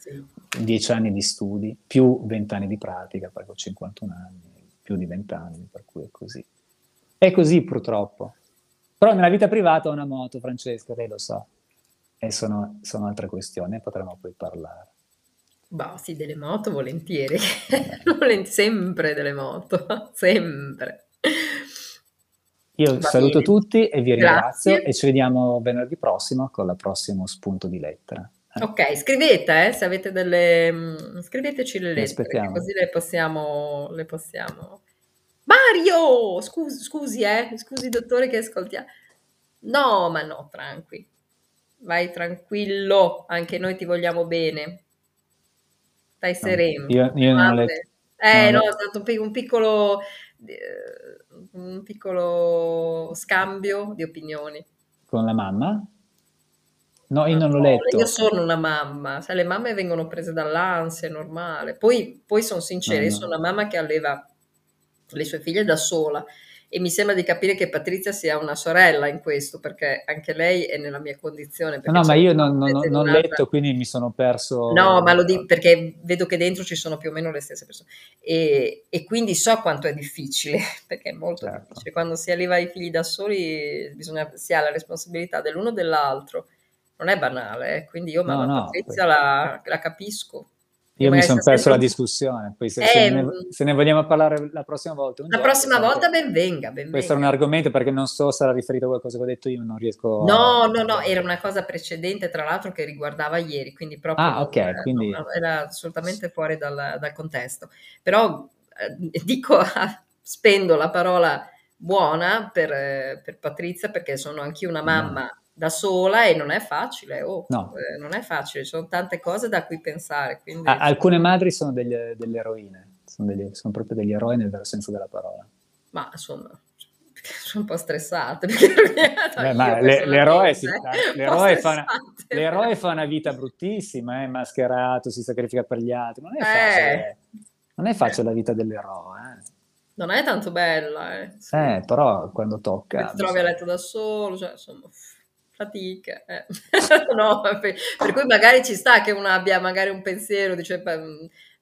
B: 10 anni di studi, più 20 anni di pratica, perché ho 51 anni, più di 20 anni, per cui è così. È così purtroppo. Però nella vita privata ho una moto, Francesca, lei lo sa. E sono, sono altre questioni, potremo poi parlare.
A: Bah, sì, delle moto volentieri. sempre delle moto, sempre.
B: Io Va saluto bene. tutti e vi ringrazio Grazie. e ci vediamo venerdì prossimo con il prossimo spunto di lettera.
A: Eh. Ok, scrivete, eh, se avete delle... Mm, scriveteci le lettere, così le possiamo, le possiamo... Mario! Scusi, scusi, eh, scusi dottore che ascoltiamo. No, ma no, tranqui. Vai tranquillo, anche noi ti vogliamo bene. Stai sereno.
B: Io, io non le...
A: Eh, no, è stato un piccolo, eh, un piccolo scambio di opinioni.
B: Con la mamma? No, io non l'ho letto.
A: Io sono una mamma, sai, le mamme vengono prese dall'ansia, è normale. Poi, poi sono sincera, no, no. io sono una mamma che alleva le sue figlie da sola e mi sembra di capire che Patrizia sia una sorella in questo, perché anche lei è nella mia condizione.
B: No, ma io non, non, non ho letto, quindi mi sono perso...
A: No, ma lo dico perché vedo che dentro ci sono più o meno le stesse persone. E, e quindi so quanto è difficile, perché è molto certo. difficile. Quando si alleva i figli da soli bisogna, si ha la responsabilità dell'uno o dell'altro. Non è banale, eh? quindi io, no, no, Patrizia, la, la capisco.
B: Io mi sono perso la discussione, poi se, eh, se, ne, se, ne, vogliamo parlare la prossima volta.
A: La prossima volta ben venga, ben
B: Questo venga. è un argomento perché non so se era riferito a qualcosa che ho detto io, non riesco
A: No, a... no, no, era una cosa precedente tra l'altro che riguardava ieri, quindi proprio
B: ah, ok,
A: era,
B: quindi...
A: era assolutamente fuori dal, dal contesto. Però eh, dico, spendo la parola buona per, per Patrizia perché sono anch'io una mamma mm da sola e non è facile, oh, no. eh, non è facile, ci sono tante cose da cui pensare. Quindi...
B: Ah, alcune madri sono delle, delle eroine, sono, degli, sono, proprio degli eroi nel vero senso della parola.
A: Ma insomma, sono un po' stressate. Perché,
B: Beh, ma le, l'eroe, si, l'eroe, fa una, l'eroe, fa una, vita bruttissima, è eh, mascherato, si sacrifica per gli altri, non è facile, eh. non è facile la vita dell'eroe. Eh.
A: Non è tanto bella, eh.
B: Eh però quando tocca...
A: Ti trovi a letto da solo, cioè insomma fatica. Eh. no, per, per, cui magari ci sta che uno abbia magari un pensiero, dice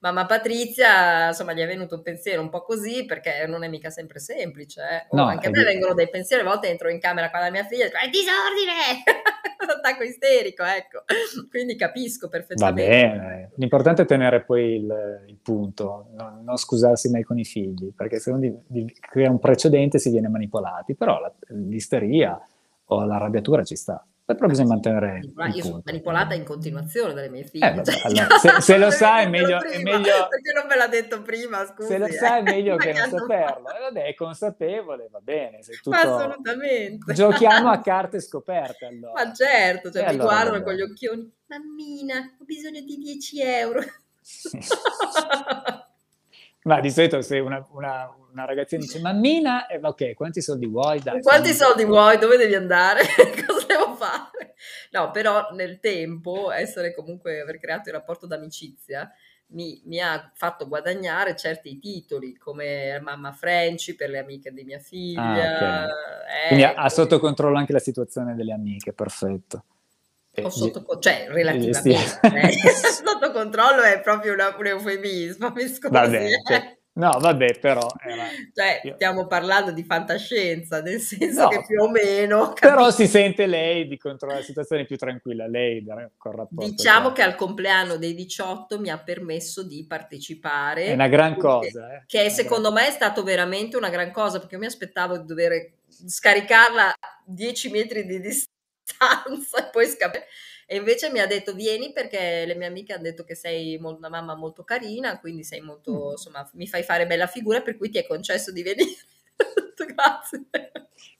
A: mamma Patrizia, insomma gli è venuto un pensiero un po' così perché non è mica sempre semplice. Eh. No, anche a me vengono dei pensieri, a volte entro in camera con la mia figlia e dico è disordine, attacco isterico, ecco. Quindi capisco perfettamente.
B: Va bene, l'importante è tenere poi il, il punto, non, non, scusarsi mai con i figli, perché se uno crea un precedente si viene manipolati, però la, l'isteria o l'arrabbiatura ci sta. Però bisogna mantenere.
A: Io sono manipolata in continuazione dalle mie figlie.
B: Eh, vabbè, allora, se, se, lo sai, è meglio,
A: prima,
B: è meglio,
A: Perché non me l'ha detto prima? Scusi,
B: se lo sai, è meglio che non saperlo. E vabbè, è consapevole, va bene. Tutto...
A: Assolutamente.
B: Giochiamo a carte scoperte allora.
A: Ma certo, cioè, mi allora, guardano con gli occhioni. Mammina, ho bisogno di 10 euro.
B: Ma di solito se una, una, una ragazzina dice mammina, eh, ok, quanti soldi vuoi? Dai,
A: quanti soldi vuoi? Dove devi andare? Cosa devo fare? No, però nel tempo essere comunque, aver creato il rapporto d'amicizia mi, mi, ha fatto guadagnare certi titoli come mamma Frenchy per le amiche di mia figlia. Ah, okay.
B: eh, Quindi ha, ha sotto controllo anche la situazione delle amiche, perfetto.
A: O sotto, cioè relativamente eh. sotto controllo è proprio una, un eufemismo, mi scusi.
B: Vabbè, cioè, no, vabbè, però... Era...
A: Cioè, Io... stiamo parlando di fantascienza, nel senso no, che più o meno...
B: Però si sente lei di controllare la situazione più tranquilla, lei con
A: rapporto. Diciamo che al compleanno dei 18 mi ha permesso di partecipare.
B: È una gran cosa. Eh.
A: Che secondo gran... me è stato veramente una gran cosa, perché io mi aspettavo di dover scaricarla a 10 metri di distanza stanza e poi scappare. E invece mi ha detto vieni perché le mie amiche hanno detto che sei una mamma molto carina, quindi sei molto, mm. insomma, mi fai fare bella figura, per cui ti è concesso di venire. Grazie.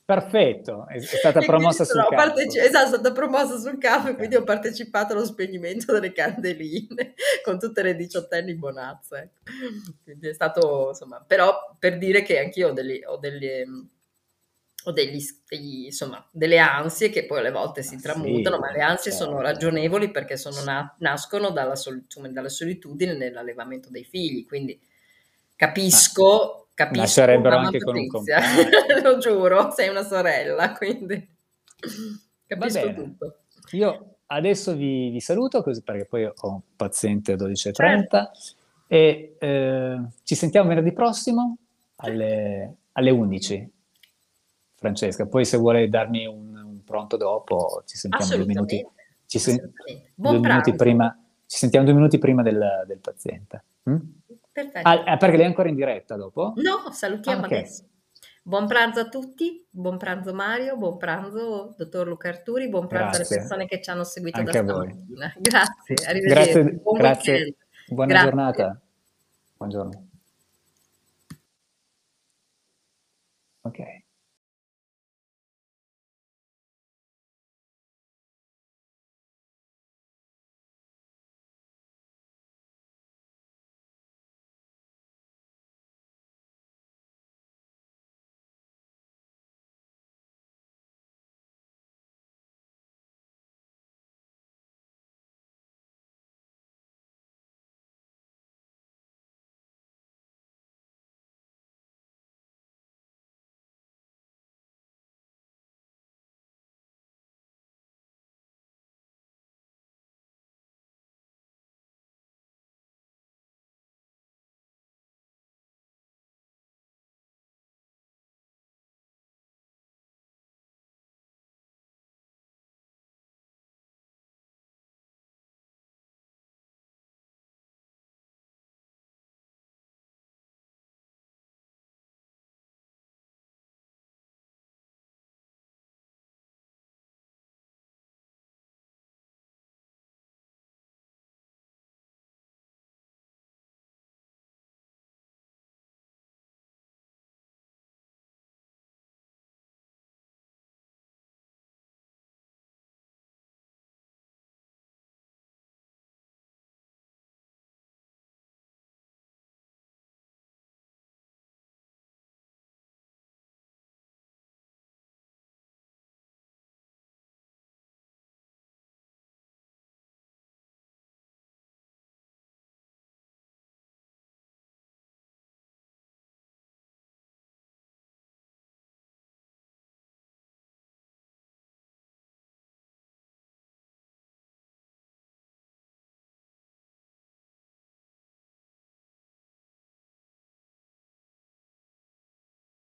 B: Perfetto, è stata promossa sul campo.
A: Parteci- esatto, è stata promossa sul campo e quindi ho partecipato allo spegnimento delle candeline con tutte le diciottenni bonazze. Quindi è stato, insomma, però per dire che anch'io ho delle, ho delle ho degli, degli, insomma, delle ansie che poi alle volte si tramutano, sì, ma le ansie certo. sono ragionevoli perché sono na- nascono dalla, sol- dalla, solitudine nell'allevamento dei figli, quindi capisco, capisco
B: Nascerebbero anche Patrizia. con un compagno.
A: Lo giuro, sei una sorella, quindi capisco tutto.
B: Io adesso vi, vi, saluto così perché poi ho un paziente a 12.30 certo. e eh, ci sentiamo venerdì prossimo alle, alle 11. Francesca. Poi se vuole darmi un, un pronto dopo, ci sentiamo due minuti. Ci, sen- due minuti prima, ci sentiamo due minuti prima del, del paziente. Mm? Perfetto. Ah, eh, perché lei è ancora in diretta dopo?
A: No, salutiamo ah, okay. adesso. Buon pranzo a tutti, buon pranzo Mario, buon pranzo dottor Luca Arturi, buon pranzo grazie. alle persone che ci hanno seguito
B: Anche
A: da
B: stamattina.
A: Grazie, arrivederci.
B: Grazie, buon grazie. buona grazie. giornata. Buongiorno. Ok.